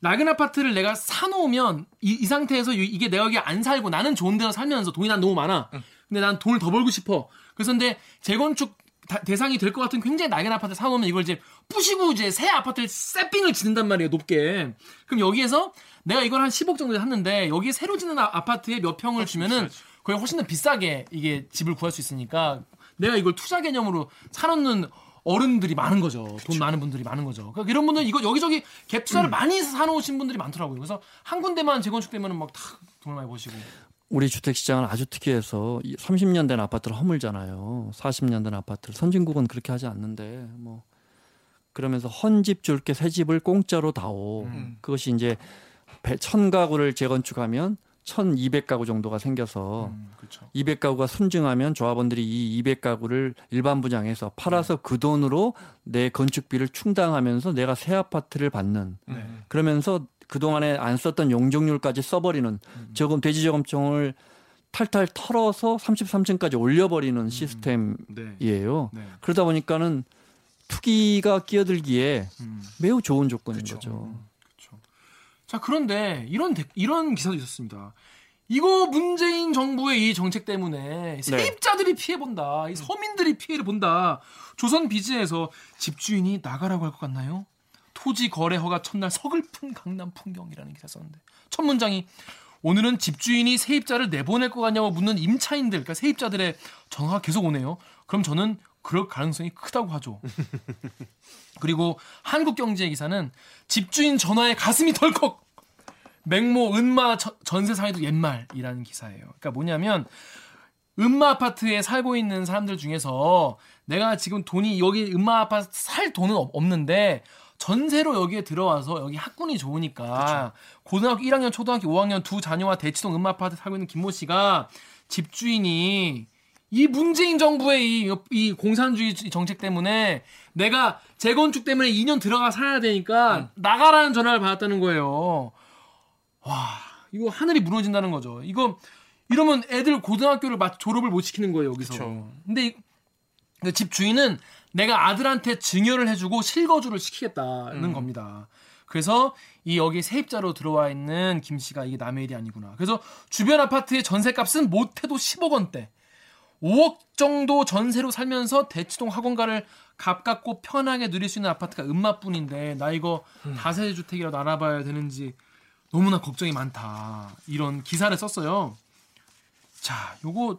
낡은 아파트를 내가 사놓으면 이, 이 상태에서 이- 이게 내가 여기 안 살고 나는 좋은 데서 살면서 돈이 난 너무 많아. 근데 난 돈을 더 벌고 싶어. 그래서 근데 재건축 다- 대상이 될 것 같은 굉장히 낡은 아파트 사놓으면 이걸 이제 부시고 이제 새 아파트를 세핑을 짓는단 말이에요 높게. 그럼 여기에서 내가 이걸 한 10억 정도에 샀는데 여기 새로 짓는 아- 아파트에 몇 평을 주면은 거의 훨씬 더 비싸게 이게 집을 구할 수 있으니까 내가 이걸 투자 개념으로 사놓는 어른들이 많은 거죠. 돈 많은 분들이 많은 거죠. 그러니까 이런 분들 이거 여기저기 갭 투자를 많이 해서 사놓으신 분들이 많더라고요. 그래서 한 군데만 재건축되면은 막 다 돈을 많이 버시고. 우리 주택 시장은 아주 특이해서 30년 된 아파트를 허물잖아요. 40년 된 아파트를 선진국은 그렇게 하지 않는데 뭐 그러면서 헌집 줄게 새 집을 공짜로 다오. 음. 그것이 이제 배- 천 가구를 재건축하면 1,200가구 정도가 생겨서 음, 그렇죠. 200가구가 순증하면 조합원들이 이 200가구를 일반 분양해서 팔아서 그 돈으로 내 건축비를 충당하면서 내가 새 아파트를 받는 네. 그러면서 그동안에 안 썼던 용적률까지 써버리는 저금 대지저금통을 탈탈 털어서 33층까지 올려버리는 시스템이에요. 네. 그러다 보니까 는 투기가 끼어들기에 음. 매우 좋은 조건인 그쵸. 거죠. 자 그런데 이런 데- 이런 기사도 있었습니다. 이거 문재인 정부의 이 정책 때문에 세입자들이 피해 본다. 이 서민들이 피해를 본다. 조선 비즈에서 집주인이 나가라고 할 것 같나요? 토지 거래 허가 첫날 서글픈 강남 풍경이라는 기사 썼는데 첫 문장이 오늘은 집주인이 세입자를 내보낼 것 같냐고 묻는 임차인들, 그러니까 세입자들의 전화가 계속 오네요. 그럼 저는 그럴 가능성이 크다고 하죠. 그리고 한국경제 기사는 집주인 전화에 가슴이 덜컥 맹모 은마 저- 전세 사이도 옛말이라는 기사예요. 그러니까 뭐냐면 음마 아파트에 살고 있는 사람들 중에서 내가 지금 돈이 여기 음마 아파트 살 돈은 없- 없는데 전세로 여기에 들어와서 여기 학군이 좋으니까 고등학교 1학년, 초등학교 5학년 두 자녀와 대치동 음마 아파트 살고 있는 김모 씨가 집주인이 이 문재인 정부의 이, 이 공산주의 정책 때문에 내가 재건축 때문에 2년 들어가 살아야 되니까 나가라는 전화를 받았다는 거예요. 와, 이거 하늘이 무너진다는 거죠. 이거 이러면 애들 고등학교를 마- 졸업을 못 시키는 거예요 여기서. 그쵸. 근데 이- 그집 주인은 내가 아들한테 증여를 해주고 실거주를 시키겠다는 음. 겁니다. 그래서 이 여기 세입자로 들어와 있는 김 씨가 이게 남의 일이 아니구나. 그래서 주변 아파트의 전세값은 못해도 10억 원대. 5억 정도 전세로 살면서 대치동 학원가를 가깝고 편하게 누릴 수 있는 아파트가 음마뿐인데 나 이거 다세대 주택이라도 알아봐야 되는지 너무나 걱정이 많다. 이런 기사를 썼어요. 자, 요거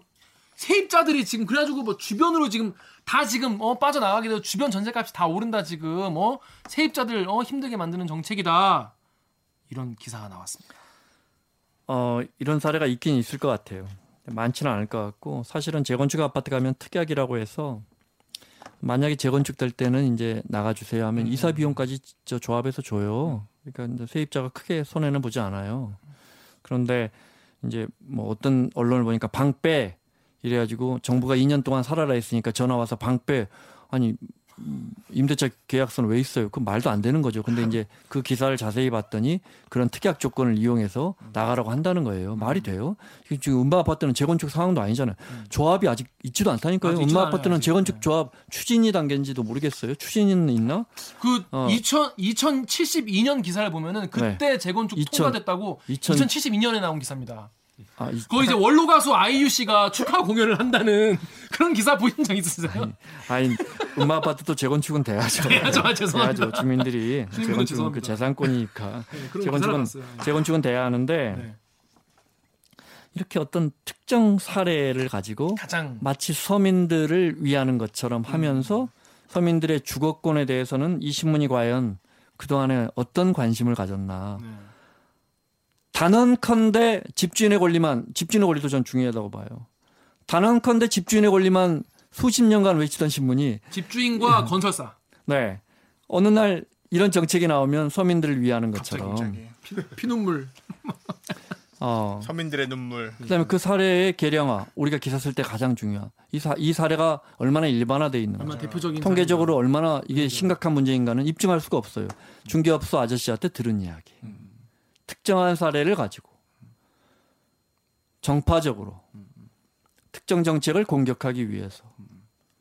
세입자들이 지금 그래가지고 뭐 주변으로 지금 다 지금 어 빠져나가게 돼서 주변 전세값이 다 오른다 지금 어 세입자들 어 힘들게 만드는 정책이다 이런 기사가 나왔습니다. 어, 이런 사례가 있긴 있을 것 같아요. 많지는 않을 것 같고 사실은 재건축 아파트 가면 특약이라고 해서 만약에 재건축될 때는 이제 나가주세요 하면 이사 비용까지 저 조합해서 줘요. 그러니까 이제 세입자가 크게 손해는 보지 않아요. 그런데 이제 뭐 어떤 언론을 보니까 방 빼 이래가지고 정부가 2년 동안 살아라 했으니까 전화 와서 방 빼 아니 음, 임대차 계약서는 왜 있어요? 그 말도 안 되는 거죠. 근데 이제 그 기사를 자세히 봤더니 그런 특약 조건을 이용해서 나가라고 한다는 거예요. 말이 돼요? 이게 지금 음바 아파트는 재건축 상황도 아니잖아요. 조합이 아직 있지도 않다니까요. 음바 아파트는. 재건축 네. 조합 추진이 단계인지도 모르겠어요. 추진은 있나? 그 어. 2000 2072년 기사를 보면은 그때 재건축 2000 통과됐다고 2000 2072년에 나온 기사입니다. 아, 이- 거기 이제 원로 가수 아이유 씨가 축하 공연을 한다는 그런 기사 보신 적 있으세요? 아니 음바 아파트도 재건축은 돼야죠. 돼야죠. 아, 죄송합니다. 돼야죠. 주민들이 재건축은 그 죄송합니다. 재산권이니까 네, 재건축은. 재건축은 돼야 하는데 네. 이렇게 어떤 특정 사례를 가지고 가장 마치 서민들을 위하는 것처럼 하면서 서민들의 주거권에 대해서는 이 신문이 과연 그 동안에 어떤 관심을 가졌나. 네. 단언컨대 집주인의 권리만 집주인의 권리도 전 중요하다고 봐요. 단언컨대 집주인의 권리만 수십 년간 외치던 신문이 집주인과 예. 건설사. 네. 어느 날 이런 정책이 나오면 서민들을 위하는 것처럼. 갑자기. 피, 피눈물. 어. 서민들의 눈물. 그다음에 그 사례의 계량화 우리가 기사 쓸 때 가장 중요한. 이, 사, 이 사례가 얼마나 일반화돼 있는가 얼마나 대표적인 통계적으로 얼마나 이게 심각한 문제인가는 입증할 수가 없어요. 중개업소 아저씨한테 들은 이야기. 특정한 사례를 가지고 정파적으로 특정 정책을 공격하기 위해서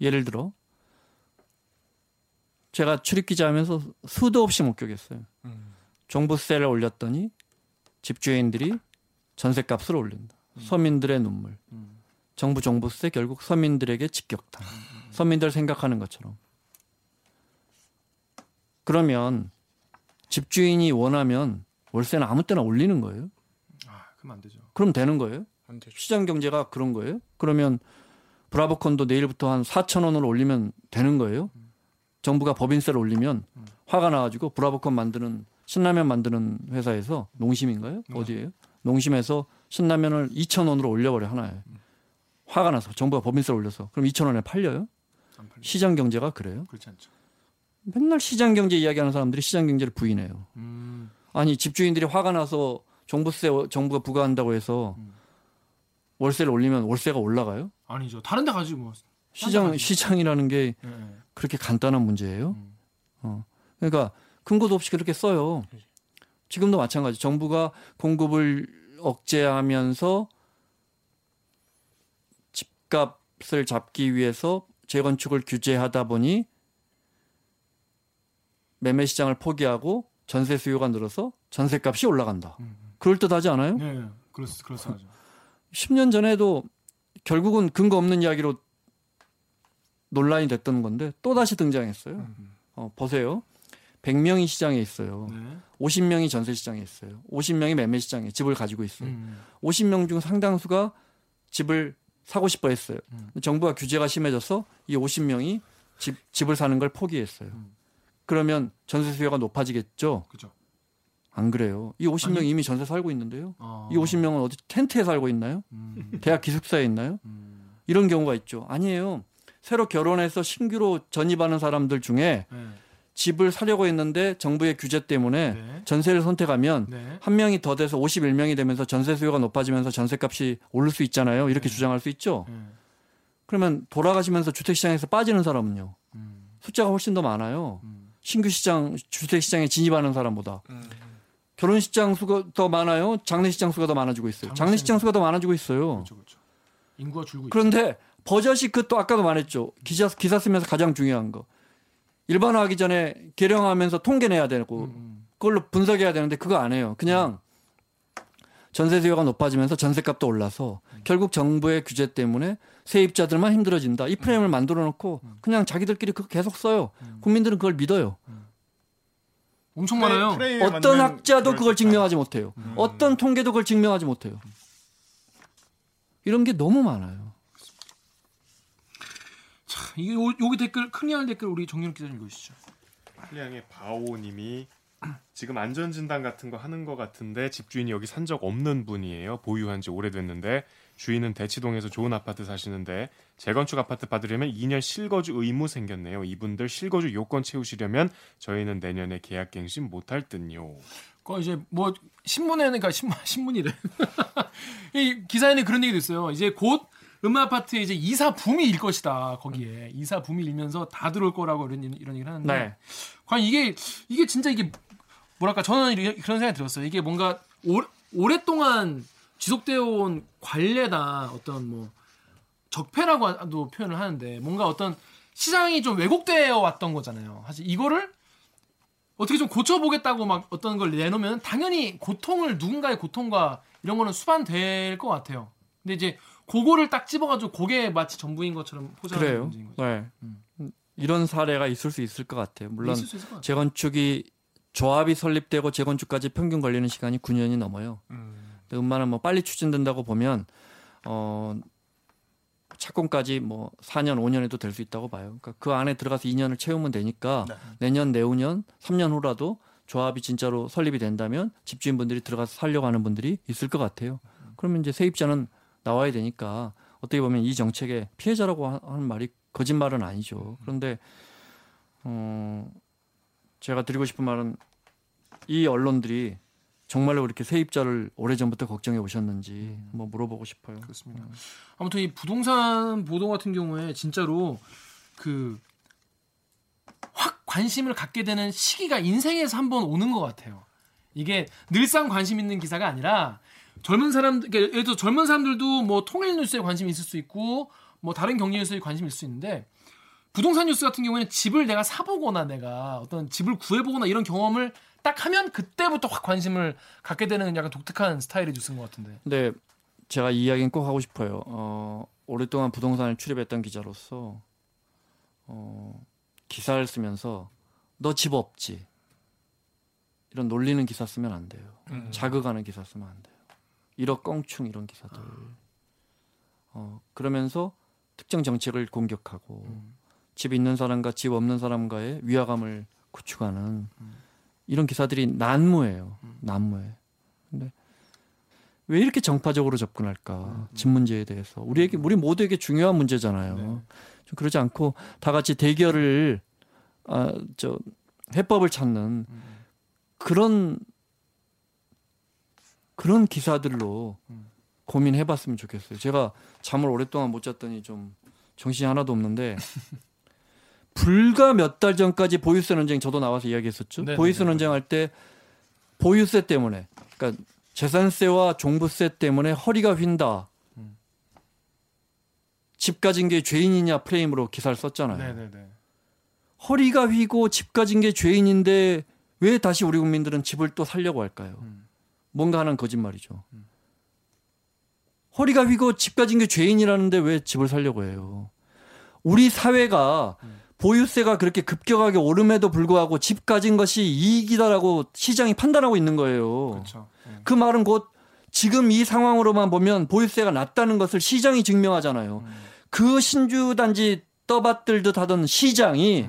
예를 들어 제가 출입 기자하면서 수도 없이 목격했어요. 종부세를 올렸더니 집주인들이 전세값을 올린다. 서민들의 눈물. 정부 종부세 결국 서민들에게 직격탄. 서민들 생각하는 것처럼. 그러면 집주인이 원하면 월세는 아무 때나 올리는 거예요. 아, 그러면 안 되죠. 그럼 되는 거예요. 안 되죠. 시장 경제가 그런 거예요. 그러면 브라보콘도 내일부터 한 4천 원으로 올리면 되는 거예요. 정부가 법인세를 올리면 화가 나가지고 브라보콘 만드는 신라면 만드는 회사에서 농심인가요? 어디예요? 농심에서 신라면을 2천 원으로 올려버려 하나에. 화가 나서 정부가 법인세를 올려서 그럼 2천 원에 팔려요? 시장 경제가 그래요? 그렇지 않죠. 맨날 시장 경제 이야기하는 사람들이 시장 경제를 부인해요. 음, 아니 집주인들이 화가 나서 종부세 정부가 부과한다고 해서 월세를 올리면 월세가 올라가요? 아니죠. 다른 데 가지고 뭐. 시장 가지. 시장이라는 게 예, 예. 그렇게 간단한 문제예요. 음. 어. 그러니까 근거도 없이 그렇게 써요. 지금도 마찬가지. 정부가 공급을 억제하면서 집값을 잡기 위해서 재건축을 규제하다 보니 매매 시장을 포기하고 전세 수요가 늘어서 전세 값이 올라간다. 그럴 듯하지 않아요? 네, 그렇 그렇습니다. 10년 전에도 결국은 근거 없는 이야기로 논란이 됐던 건데 또 다시 등장했어요. 어, 보세요. 100명이 시장에 있어요. 네. 50명이 전세 시장에 있어요. 50명이 매매 시장에 집을 가지고 있어요. 음. 50명 중 상당수가 집을 사고 싶어 했어요. 음. 정부가 규제가 심해져서 이 50명이 집, 집을 사는 걸 포기했어요. 음. 그러면 전세 수요가 높아지겠죠? 그죠. 안 그래요. 이 50명 아니. 이미 전세 살고 있는데요. 어. 이 50명은 어디 텐트에 살고 있나요? 음. 대학 기숙사에 있나요? 음. 이런 경우가 있죠. 아니에요. 새로 결혼해서 신규로 전입하는 사람들 중에 네. 집을 사려고 했는데 정부의 규제 때문에 네. 전세를 선택하면 네. 한 명이 더 돼서 51명이 되면서 전세 수요가 높아지면서 전세값이 오를 수 있잖아요. 이렇게 주장할 수 있죠. 네. 그러면 돌아가시면서 주택시장에서 빠지는 사람은요. 음. 숫자가 훨씬 더 많아요. 음. 신규 시장 주택 시장에 진입하는 사람보다 음. 결혼시장 수가 더 많아요. 장례시장 수가 더 많아지고 있어요. 장례시장 수가 더 많아지고 있어요. 그렇죠, 그렇죠. 인구가 줄고 있죠. 그런데 버젓이 그또 아까도 말했죠. 기사 기사 쓰면서 가장 중요한 거 일반화하기 전에 계량하면서 통계 내야 되고 음. 그걸로 분석해야 되는데 그거 안 해요. 그냥 전세 수요가 높아지면서 전세값도 올라서 결국 정부의 규제 때문에 세입자들만 힘들어진다. 이 프레임을 만들어 놓고 그냥 자기들끼리 그거 계속 써요. 국민들은 그걸 믿어요. 엄청 많아요. 어떤 학자도 그걸. 증명하지 못해요. 어떤 통계도 그걸 증명하지 못해요. 이런 게 너무 많아요. 자, 이게 요, 여기 댓글 클리앙 댓글 우리 정윤 기자님 읽으시죠. 클리앙의 바오님이 지금 안전진단 같은 거 하는 것 같은데 집주인이 여기 산 적 없는 분이에요. 보유한 지 오래됐는데 주인은 대치동에서 좋은 아파트 사시는데 재건축 아파트 받으려면 2년 실거주 의무 생겼네요. 이분들 실거주 요건 채우시려면 저희는 내년에 계약갱신 못할 듯요. 그 이제 뭐 신문에는 그러니까 신문 신문이래. 이 기사에는 그런 얘기도 있어요. 이제 곧 음악 아파트에 이제 이사 붐이 일 것이다. 거기에 이사 붐이 일면서 다 들어올 거라고 이런 이런 얘기를 하는데 네. 과연 이게 이게 진짜 이게 뭐랄까 저는 이런- 그런 생각이 들었어요. 이게 뭔가 오, 오랫동안 지속되어 온 관례나 어떤 뭐 적폐라고도 표현을 하는데 뭔가 어떤 시장이 좀 왜곡되어 왔던 거잖아요. 사실 이거를 어떻게 좀 고쳐보겠다고 막 어떤 걸 내놓으면 당연히 고통을 누군가의 고통과 이런 거는 수반될 것 같아요. 근데 이제 그거를 딱 집어가지고 그게 마치 전부인 것처럼 포장하는. 문제인 거죠. 네. 이런 사례가 있을 수 있을 것 같아요. 물론 것 같아요. 재건축이 조합이 설립되고 재건축까지 평균 걸리는 시간이 9년이 넘어요. 음. 근데 음마는 뭐 빨리 추진된다고 보면 어 착공까지 뭐 4년, 5년에도 될 수 있다고 봐요. 그러니까 그 안에 들어가서 2년을 채우면 되니까 네. 내년, 내후년, 3년 후라도 조합이 진짜로 설립이 된다면 집주인분들이 들어가서 살려고 하는 분들이 있을 것 같아요. 그러면 이제 세입자는 나와야 되니까 어떻게 보면 이 정책의 피해자라고 하- 하는 말이 거짓말은 아니죠. 그런데 어 제가 드리고 싶은 말은 이 언론들이 정말로 그렇게 세입자를 오래전부터 걱정해 오셨는지 뭐 물어보고 싶어요. 그렇습니다. 아무튼 이 부동산 보도 같은 경우에 진짜로 그 확 관심을 갖게 되는 시기가 인생에서 한번 오는 것 같아요. 이게 늘상 관심 있는 기사가 아니라 젊은 사람들, 그러니까 예를 들어 젊은 사람들도 뭐 통일 뉴스에 관심이 있을 수 있고 뭐 다른 경제 뉴스에 관심이 있을 수 있는데 부동산 뉴스 같은 경우에는 집을 내가 사보거나 내가 어떤 집을 구해보거나 이런 경험을 딱 하면 그때부터 확 관심을 갖게 되는 약간 독특한 스타일의 뉴스인 것 같은데. 근데 제가 이 이야기는 꼭 하고 싶어요. 어, 오랫동안 부동산을 출입했던 기자로서 어, 기사를 쓰면서 너 집 없지 이런 놀리는 기사 쓰면 안 돼요. 음. 자극하는 기사 쓰면 안 돼요. 1억 껑충 이런 기사들. 어, 그러면서 특정 정책을 공격하고 집 있는 사람과 집 없는 사람과의 위화감을 구축하는 이런 기사들이 난무해요. 난무해. 근데 왜 이렇게 정파적으로 접근할까? 집 문제에 대해서 우리에게 우리 모두에게 중요한 문제잖아요. 좀 그러지 않고 다 같이 대결을 아, 저 해법을 찾는 그런 그런 기사들로 고민해봤으면 좋겠어요. 제가 잠을 오랫동안 못 잤더니 좀 정신이 하나도 없는데 불과 몇 달 전까지 보유세 논쟁 저도 나와서 이야기했었죠. 네네네. 보유세 논쟁할 때 보유세 때문에 그러니까 재산세와 종부세 때문에 허리가 휜다. 집 가진 게 죄인이냐 프레임으로 기사를 썼잖아요. 네네네. 허리가 휘고 집 가진 게 죄인인데 왜 다시 우리 국민들은 집을 또 살려고 할까요? 음. 뭔가 하는 거짓말이죠. 허리가 휘고 집 가진 게 죄인이라는데 왜 집을 살려고 해요? 우리 사회가 보유세가 그렇게 급격하게 오름에도 불구하고 집 가진 것이 이익이다라고 시장이 판단하고 있는 거예요. 그렇죠. 네. 그 말은 곧 지금 이 상황으로만 보면 보유세가 낮다는 것을 시장이 증명하잖아요. 그 신주단지 떠받들듯 하던 시장이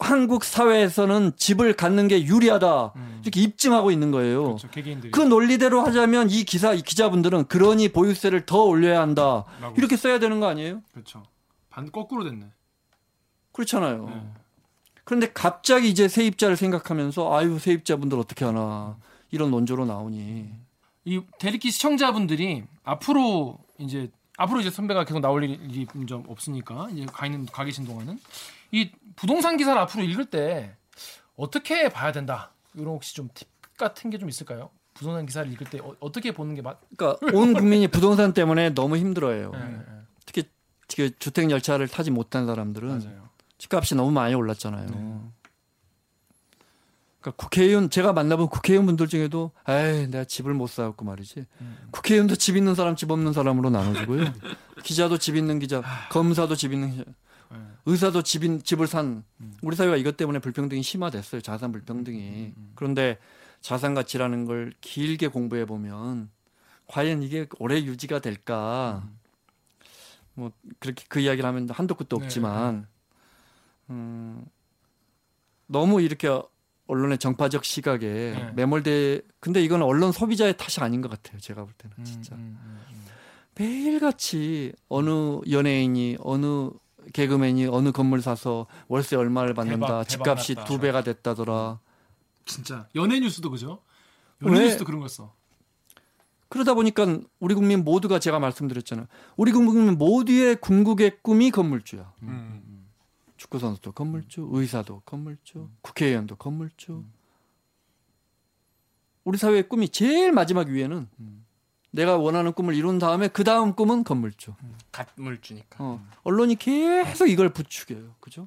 한국 사회에서는 집을 갖는 게 유리하다 음. 이렇게 입증하고 있는 거예요. 그렇죠. 그 논리대로 하자면 이 기사 이 기자분들은 그러니 보유세를 더 올려야 한다. 이렇게 써야 되는 거 아니에요? 그렇죠. 반 거꾸로 됐네. 그렇잖아요. 네. 그런데 갑자기 이제 세입자를 생각하면서 아유 세입자분들 어떻게 하나 이런 논조로 나오니 이 대리기 시청자분들이 앞으로 이제 앞으로 이제 선배가 계속 나올 일이 좀 없으니까 이제 가 있는 가 계신 동안은 이 부동산 기사를 앞으로 읽을 때 어떻게 봐야 된다. 이런 혹시 좀 팁 같은 게 좀 있을까요? 부동산 기사를 읽을 때 어, 떻게 보는 게 맞? 그러니까 온 국민이 부동산 때문에 너무 힘들어요. 네, 네, 특히 그 주택 열차를 타지 못한 사람들은 맞아요. 집값이 너무 많이 올랐잖아요. 그러니까 국회의원 제가 만나본 국회의원분들 중에도 에이 내가 집을 못 사갖고 말이지. 국회의원도 집 있는 사람 집 없는 사람으로 나눠주고요. 기자도 집 있는 기자, 검사도 집 있는 기자, 네. 의사도 집 인, 집을 산 우리 사회가 이것 때문에 불평등이 심화됐어요. 자산 불평등이. 그런데 자산 가치라는 걸 길게 공부해 보면 과연 이게 오래 유지가 될까? 뭐 그렇게 그 이야기를 하면 한도 끝도 네, 없지만 음, 너무 이렇게 언론의 정파적 시각에 네. 매몰돼 근데 이건 언론 소비자의 탓이 아닌 것 같아요. 제가 볼 때는 진짜. 음, 음, 음. 매일같이 어느 연예인이 어느 개그맨이 어느 건물 사서 월세 얼마를 받는다. 대박, 대박 집값이 났다. 두 배가 됐다더라. 진짜 연예 뉴스도 그죠? 연예 왜? 뉴스도 그런 거 써. 그러다 보니까 우리 국민 모두가 제가 말씀드렸잖아요. 우리 국민 모두의 궁극의 꿈이 건물주야. 음. 축구 선수도 건물주, 의사도 건물주, 국회의원도 건물주. 우리 사회의 꿈이 제일 마지막 위에는 내가 원하는 꿈을 이룬 다음에 그 다음 꿈은 건물주. 갓물주니까. 어, 언론이 계속 이걸 부추겨요. 그죠?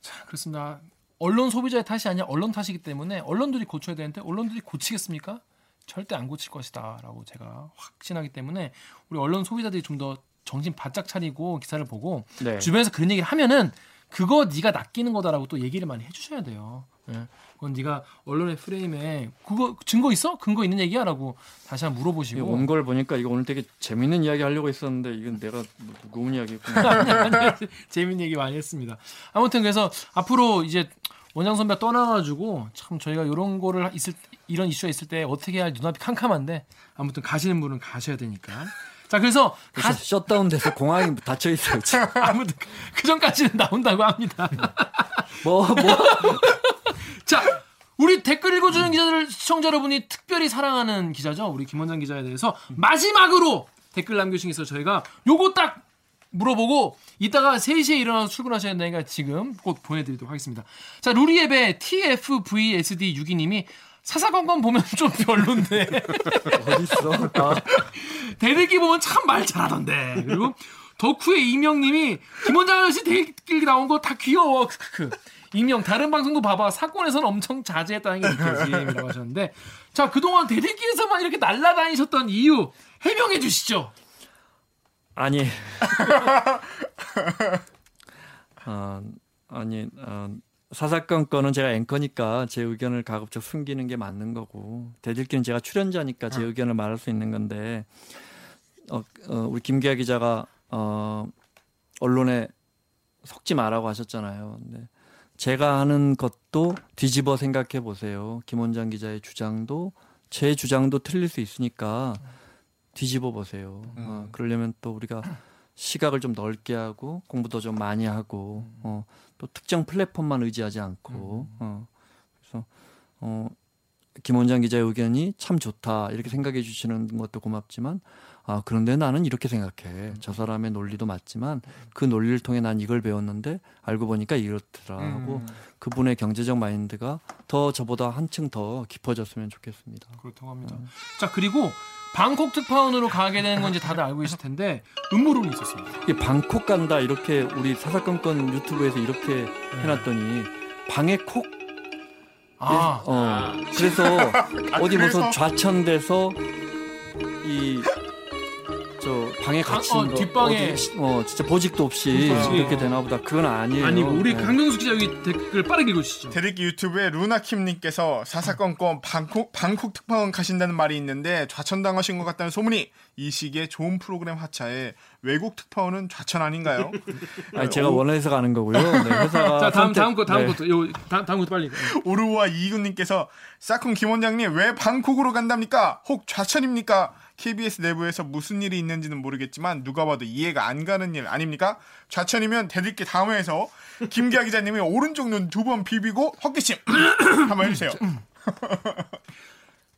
자, 그렇습니다. 언론 소비자의 탓이 아니라 언론 탓이기 때문에 언론들이 고쳐야 되는데 언론들이 고치겠습니까? 절대 안 고칠 것이다라고 제가 확신하기 때문에 우리 언론 소비자들이 좀 더 정신 바짝 차리고 기사를 보고 네. 주변에서 그런 얘기를 하면은 그거 네가 낚이는 거다라고 또 얘기를 많이 해주셔야 돼요. 예. 그건 네가 언론의 프레임에 그거 증거 있어? 근거 있는 얘기야라고 다시 한번 물어보시고 온 걸 보니까 이거 오늘 되게 재밌는 이야기 하려고 했었는데 이건 내가 뭐 무거운 이야기구나. 아니, 재밌는 얘기 많이 했습니다. 아무튼 그래서 앞으로 이제 원장 선배 떠나가지고 참 저희가 이런 거를 있을 이런 이슈가 있을 때 어떻게 할 눈앞이 캄캄한데 아무튼 가시는 분은 가셔야 되니까. 자 그래서 가, 셧다운돼서 공항이 닫혀 있어요. 아무튼 그 전까지는 나온다고 합니다. 뭐 뭐. 자 우리 댓글 읽어주는 기자들 시청자 여러분이 특별히 사랑하는 기자죠. 우리 김원장 기자에 대해서 마지막으로 댓글 남겨주신 게 있어서 저희가 요거 딱 물어보고 이따가 3시에 일어나서 출근하셔야 되니까 지금 꼭 보내드리도록 하겠습니다. 자 루리앱의 TFVSD62님이 사사건건 보면 좀 별론데. 어디 있어? 아, 대들기 보면 참 말 잘하던데. 그리고 덕후의 이명님이 김원장 아저씨 대들기 나온 거 다 귀여워. 크크크. 이명 다른 방송도 봐봐. 사건에서는 엄청 자제했다는 게 느껴짐이라고 하셨는데. 자 그동안 대들기에서만 이렇게 날라다니셨던 이유 해명해 주시죠. 아니. 어, 아니 어, 사사건 건은 제가 앵커니까 제 의견을 가급적 숨기는 게 맞는 거고 대들기는 제가 출연자니까 제 의견을 말할 수 있는 건데 어, 어, 우리 김기아 기자가 어, 언론에 속지 마라고 하셨잖아요. 근데 제가 하는 것도 뒤집어 생각해 보세요. 김 원장 기자의 주장도 제 주장도 틀릴 수 있으니까 뒤집어 보세요. 어, 그러려면 또 우리가 시각을 좀 넓게 하고 공부도 좀 많이 하고 어, 또 특정 플랫폼만 의지하지 않고 어, 그래서 어, 김 원장 기자의 의견이 참 좋다 이렇게 생각해 주시는 것도 고맙지만 아 그런데 나는 이렇게 생각해. 저 사람의 논리도 맞지만 그 논리를 통해 난 이걸 배웠는데 알고 보니까 이렇더라 하고 그분의 경제적 마인드가 더 저보다 한층 더 깊어졌으면 좋겠습니다. 그렇다고 합니다. 자 그리고 방콕 특파원으로 가게 되는 건 이제 다들 알고 계실 텐데 음모론이 있었습니다. 이게 방콕 간다 이렇게 우리 사사건건 유튜브에서 이렇게 해놨더니 방에 콕. 아. 어, 그래서 어디 무슨 좌천돼서 이저 방에 방- 갇힌 어, 거 뒷방에. 어디, 어 진짜 보직도 없이 그렇지. 이렇게 되나 보다. 그건 아니에요. 아니고 우리 네. 강병수 기자 여기 댓글 빠르게 읽어주시죠. 대리기 유튜브에 루나킴님께서 사사건건 방콕, 방콕 특파원 가신다는 말이 있는데 좌천당하신 것 같다는 소문이 이 시기에 좋은 프로그램 하차에 외국 특파원은 좌천 아닌가요? 아니, 제가 원해서 가는 거고요. 네, 회사가 자 다음 선택- 다음 거 다음 네. 것도 요 다음 다음 것도 빨리. 오르와 이군님께서 사쿤 김 원장님 왜 방콕으로 간답니까? 혹 좌천입니까? KBS 내부에서 무슨 일이 있는지는 모르겠지만 누가 봐도 이해가 안 가는 일 아닙니까? 좌천이면 대들기 다음 회에서 김기아 기자님이 오른쪽 눈 두 번 비비고 헛기침 한번 해주세요.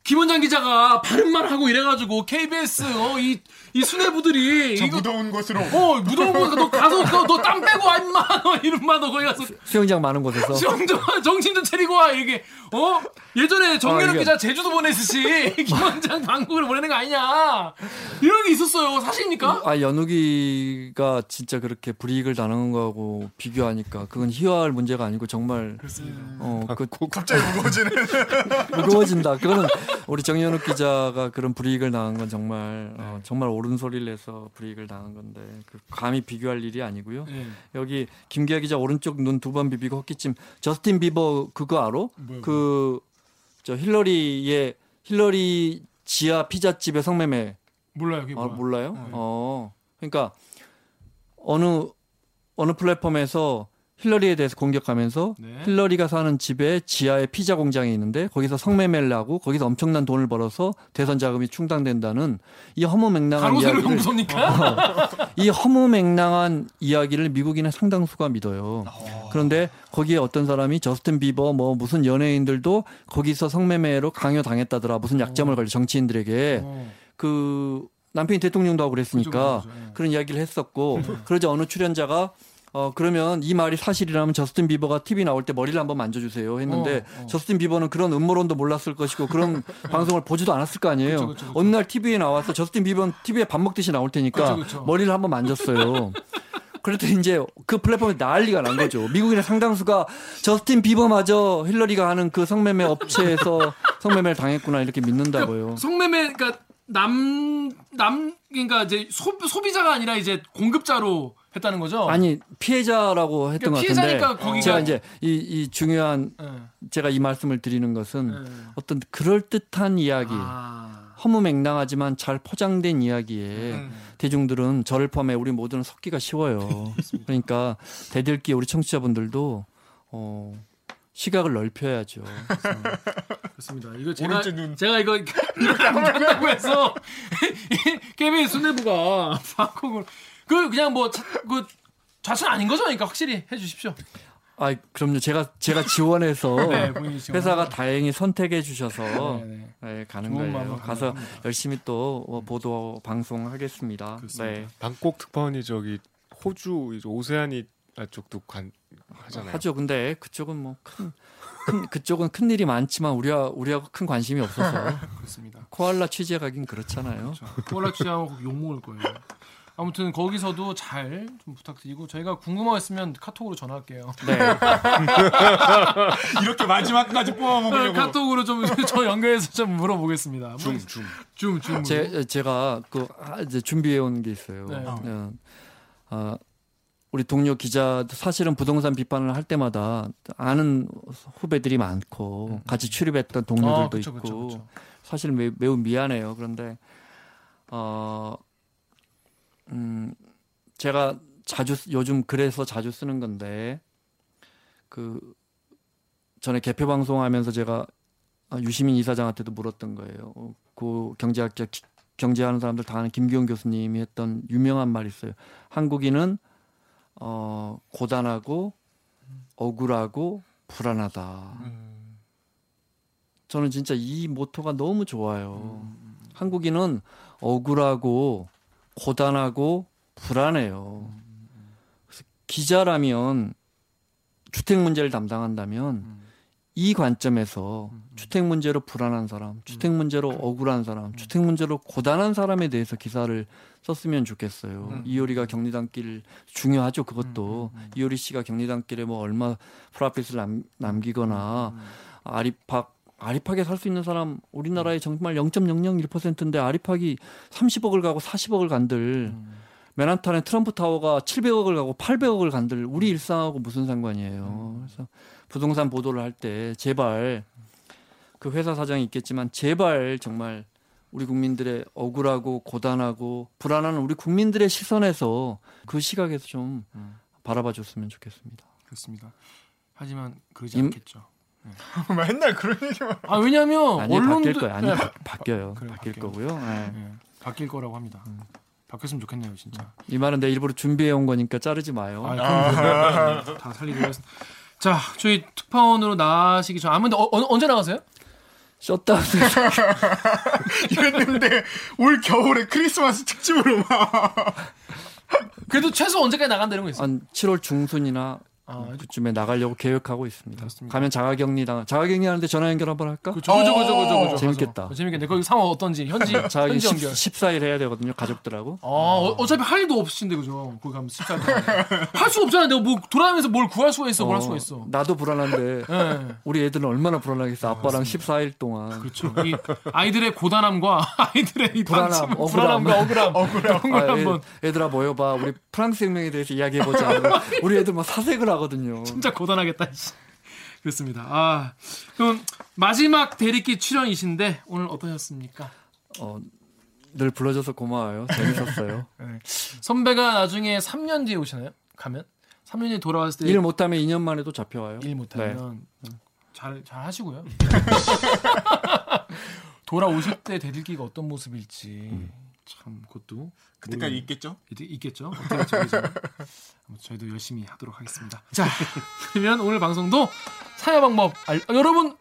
김원장 기자가 바른말 하고 이래가지고 KBS 어, 이, 이 수뇌부들이 저 이거 무더운 곳으로. 어 무더운 거너 가서 너땀 빼고 와 임마. 너 이름만 너 거기 가서. 수영장 많은 곳에서. 정정 정신 좀 차리고 와 이게. 어? 예전에 정면욱 아, 이게- 기자 제주도 보냈듯이 김원장 방콕으로 보내는 거 아니냐. 이런 게 있었어요. 사실입니까? 아 연욱이가 진짜 그렇게 불이익을 당하는 거하고 비교하니까 그건 희화할 문제가 아니고 정말 어그 갑자기 무거워지는 무거워진다. 그거는 우리 정연욱 기자가 그런 불이익을 당한 건 정말 어, 정말 옳은 소리를 내서 불이익을 당한 건데 그 감히 비교할 일이 아니고요. 네. 여기 김기아 기자 오른쪽 눈 두 번 비비고 헛기침 저스틴 비버 그거 알아? 그 저 힐러리의 힐러리 지하 피자집의 성매매 몰라요 아, 몰라요? 어. 그러니까 어느 어느 플랫폼에서 힐러리에 대해서 공격하면서 네. 힐러리가 사는 집에 지하에 피자 공장이 있는데 거기서 성매매를 하고 거기서 엄청난 돈을 벌어서 대선 자금이 충당된다는 이 허무맹랑한 이야기를 용서입니까? 이 허무맹랑한 이야기를 미국인의 상당수가 믿어요. 그런데 거기에 어떤 사람이 저스틴 비버 뭐 무슨 연예인들도 거기서 성매매로 강요당했다더라. 무슨 약점을 걸려 정치인들에게 어. 그 남편이 대통령도 하고 그랬으니까 그죠, 그죠, 그죠. 그런 이야기를 했었고 그러자 어느 출연자가 어 그러면 이 말이 사실이라면 저스틴 비버가 TV 나올 때 머리를 한번 만져주세요 했는데 어, 어. 저스틴 비버는 그런 음모론도 몰랐을 것이고 그런 방송을 보지도 않았을 거 아니에요. 그쵸, 그쵸, 그쵸. 어느 날 TV에 나와서 저스틴 비버는 TV에 밥 먹듯이 나올 테니까. 머리를 한번 만졌어요. 그랬더니 이제 그 플랫폼에 난리가 난 거죠. 미국인의 상당수가 저스틴 비버마저 힐러리가 하는 그 성매매 업체에서 성매매를 당했구나 이렇게 믿는다고요. 성매매 그러니까 남 남 그러니까 이제 소, 소비자가 아니라 이제 공급자로 했다는 거죠. 아니 피해자라고 했던 그러니까 것 같은데 거기가- 제가 이제 이, 이 중요한 예. 제가 이 말씀을 드리는 것은 예. 어떤 그럴 듯한 이야기 아. 허무맹랑하지만 잘 포장된 이야기에 음. 대중들은 저를 포함해 우리 모두는 섞기가 쉬워요. 그러니까 대들기 우리 청취자분들도 어, 시각을 넓혀야죠. 그렇습니다. 이거 제가 눈. 제가 이거 이렇게 안 간다고 해서 KBS 수뇌부가 방콕을 그 그냥 뭐 그 좌천 아닌 거죠? 그러니까 확실히 해 주십시오. 아, 그럼요. 제가 제가 지원해서 네. 회사가 다행히 선택해 주셔서 네, 네. 네, 가는 거예요. 가서 열심히 또 어, 보도 방송하겠습니다. 그렇습니다. 네. 방콕 특파원이 저기 호주 오세아니 쪽도 간 하잖아요. 하죠. 근데 그쪽은 뭐큰 그쪽은 큰 일이 많지만 우리와 우리하고 큰 관심이 없어서 그렇습니다. 코알라 취재 가긴 그렇잖아요. 콜라 취하고 욕 먹을 거예요. 아무튼 거기서도 잘 좀 부탁드리고 저희가 궁금한 거 있으면 카톡으로 전화할게요. 네. 이렇게 마지막까지 뽑아먹으려고 카톡으로 좀 저 연결해서 좀 물어보겠습니다. 줌 줌. 줌, 줌. 제 제가 그 아, 이제 준비해 온 게 있어요. 네. 어, 아, 우리 동료 기자 사실은 부동산 비판을 할 때마다 아는 후배들이 많고 같이 출입했던 동료들도 아, 그쵸, 있고 그쵸, 그쵸. 사실 매, 매우 미안해요. 그런데 어, 음, 제가 자주 쓰- 요즘 그래서 자주 쓰는 건데 그 전에 개표 방송하면서 제가 아, 유시민 이사장한테도 물었던 거예요. 어, 그 경제학자 기- 경제하는 사람들 다 아는 김기용 교수님이 했던 유명한 말이 있어요. 한국인은 어, 고단하고 억울하고 불안하다. 저는 진짜 이 모토가 너무 좋아요. 한국인은 억울하고 고단하고 불안해요. 그래서 기자라면 주택 문제를 담당한다면 이 관점에서 주택 문제로 불안한 사람, 주택 문제로 억울한 사람, 주택 문제로 고단한 사람에 대해서 기사를 썼으면 좋겠어요. 이효리가 경리단길 중요하죠. 그것도 이효리 씨가 경리단길에 뭐 얼마 프라핏을 남, 남기거나 아리팍 아리팍에 살 수 있는 사람 우리나라에 정말 0.001%인데 아리팍이 30억을 가고 40억을 간들 맨하탄에 트럼프 타워가 700억을 가고 800억을 간들 우리 일상하고 무슨 상관이에요. 그래서 부동산 보도를 할 때 제발 그 회사 사장이 있겠지만 제발 정말 우리 국민들의 억울하고 고단하고 불안한 우리 국민들의 시선에서 그 시각에서 좀 바라봐 줬으면 좋겠습니다. 그렇습니다. 하지만 그러지 임- 않겠죠. 맨날 그런 얘기만. 아 왜냐면 아니 언론도 바뀔 거예요. 아니 네, 바, 바뀌어요. 그래요, 바뀔 바뀌어요. 거고요. 예. 네, 바뀔 거라고 합니다. 바뀌었으면 좋겠네요, 진짜. 이 말은 내 일부러 준비해 온 거니까 자르지 마요. 아, 그럼 뭐, 다 살리기로 했습니다. 자, 저희 특파원으로 나시기 전, 아, 근데 어, 어, 언제 나가세요? 셧다운 이랬는데 올 겨울에 크리스마스 특집으로 막. 그래도 최소 언제까지 나간다는 거 있어요? 한 7월 중순이나 아, 그쯤에 나가려고 계획하고 있습니다. 그렇습니다. 가면 자가격리 당 자가격리 하는데 전화 연결 한번 할까? 그죠, 그죠, 그죠, 그죠, 그죠. 재밌겠다. 맞아. 재밌겠네. 거기 상황 어떤지 현지 자가격리 현지 연결. 14일 해야 되거든요. 가족들하고. 아, 어, 어차피 할 일도 없으신데 그죠? 거기 가면 식사 할수 없잖아. 내가 뭐 돌아다니면서 뭘 구할 수가 있어, 뭘 할 수가 있어. 나도 불안한데 예. 우리 애들은 얼마나 불안하겠어. 아빠랑 14일 동안. 그렇죠. 이 아이들의 고단함과 아이들의 이 불안함, 억울함. 불안함과 억울함, 억울함, 아, 한번 애, 들아 모여봐. 우리 프랑스 혁명에 대해서 이야기해보자. 우리 애들 막 사색을 하거든요. 진짜 고단하겠다. 씨. 그렇습니다. 아, 그럼 마지막 대리기 출연이신데 오늘 어떠셨습니까? 어, 늘 불러줘서 고마워요. 재밌었어요. 선배가 나중에 3년 뒤에 오시나요? 가면 3년 뒤에 돌아왔을 때 일 못하면 2년 만에도 잡혀와요. 일 네. 못하면 잘, 잘 하시고요. 돌아오실 때 대들기가 어떤 모습일지 참 그것도 그때까지 있겠죠? 있, 있겠죠. 모르지만 아무튼 저희도 열심히 하도록 하겠습니다. 자, 그러면 오늘 방송도 참여 방법 알, 아, 여러분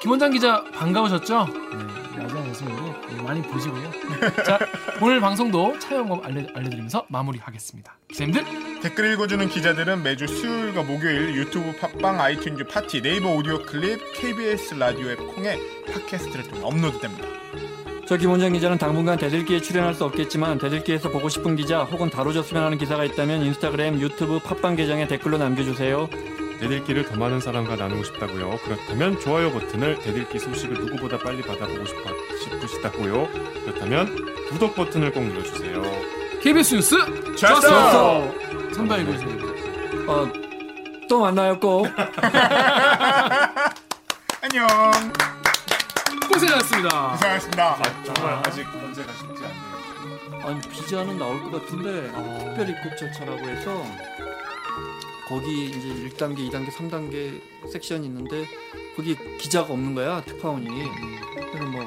김원장 기자 반가우셨죠? 네, 마지막 모습으로 네, 많이 보시고요. 자, 오늘 방송도 참여 방법 알려, 알려드리면서 마무리하겠습니다. 기자님들 댓글 읽어주는 기자들은 매주 수요일과 목요일 유튜브 팟빵, 아이튠즈 팟티, 네이버 오디오 클립, KBS 라디오 앱 콩에 팟캐스트를 통해 업로드됩니다. 저 김원장 기자는 당분간 대들기에 출연할 수 없겠지만 대들기에서 보고 싶은 기자 혹은 다뤄줬으면 하는 기사가 있다면 인스타그램, 유튜브, 팟빵 계정에 댓글로 남겨주세요. 대들기를 더 많은 사람과 나누고 싶다고요. 그렇다면 좋아요 버튼을 대들기 소식을 누구보다 빨리 받아보고 싶어, 싶으시다고요. 그렇다면 구독 버튼을 꼭 눌러주세요. KBS 뉴스 좋았어! 좋았어. 선배 읽어주세요. 어, 또 만나요 꼭. 안녕. 고생하셨습니다. 고생하셨습니다. 정말 아직 문제가 쉽지 않네요. 아니 비자는 나올 것 같은데 특별 입국 절차라고 해서 거기 이제 1단계, 2단계, 3단계 섹션이 있는데 거기 기자가 없는 거야 특파원이. 그래서 뭐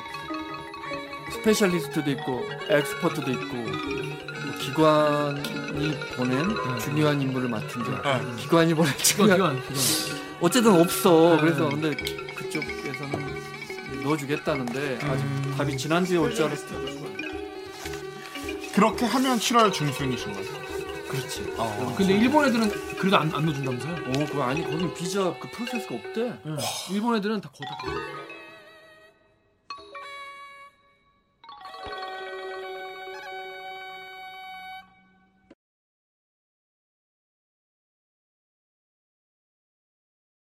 specialist도 있고 엑스퍼트도 있고 뭐 기관이 보낸 중요한 임무를 맡은 자 어. 기관이 보낸 중요한 기관, 기관. 어쨌든 없어. 네. 그래서 근데 그쪽에서는 넣어주겠다는데 아직 답이 지난주에 올 줄 알았어. 그렇게 하면 7월 중순이신 거죠. 그렇지. 근데 일본 애들은 그래도 안, 안 넣어준다면서요? 어, 그거 아니 거기 비자 그 프로세스가 없대. 네. 일본 애들은 다 거다.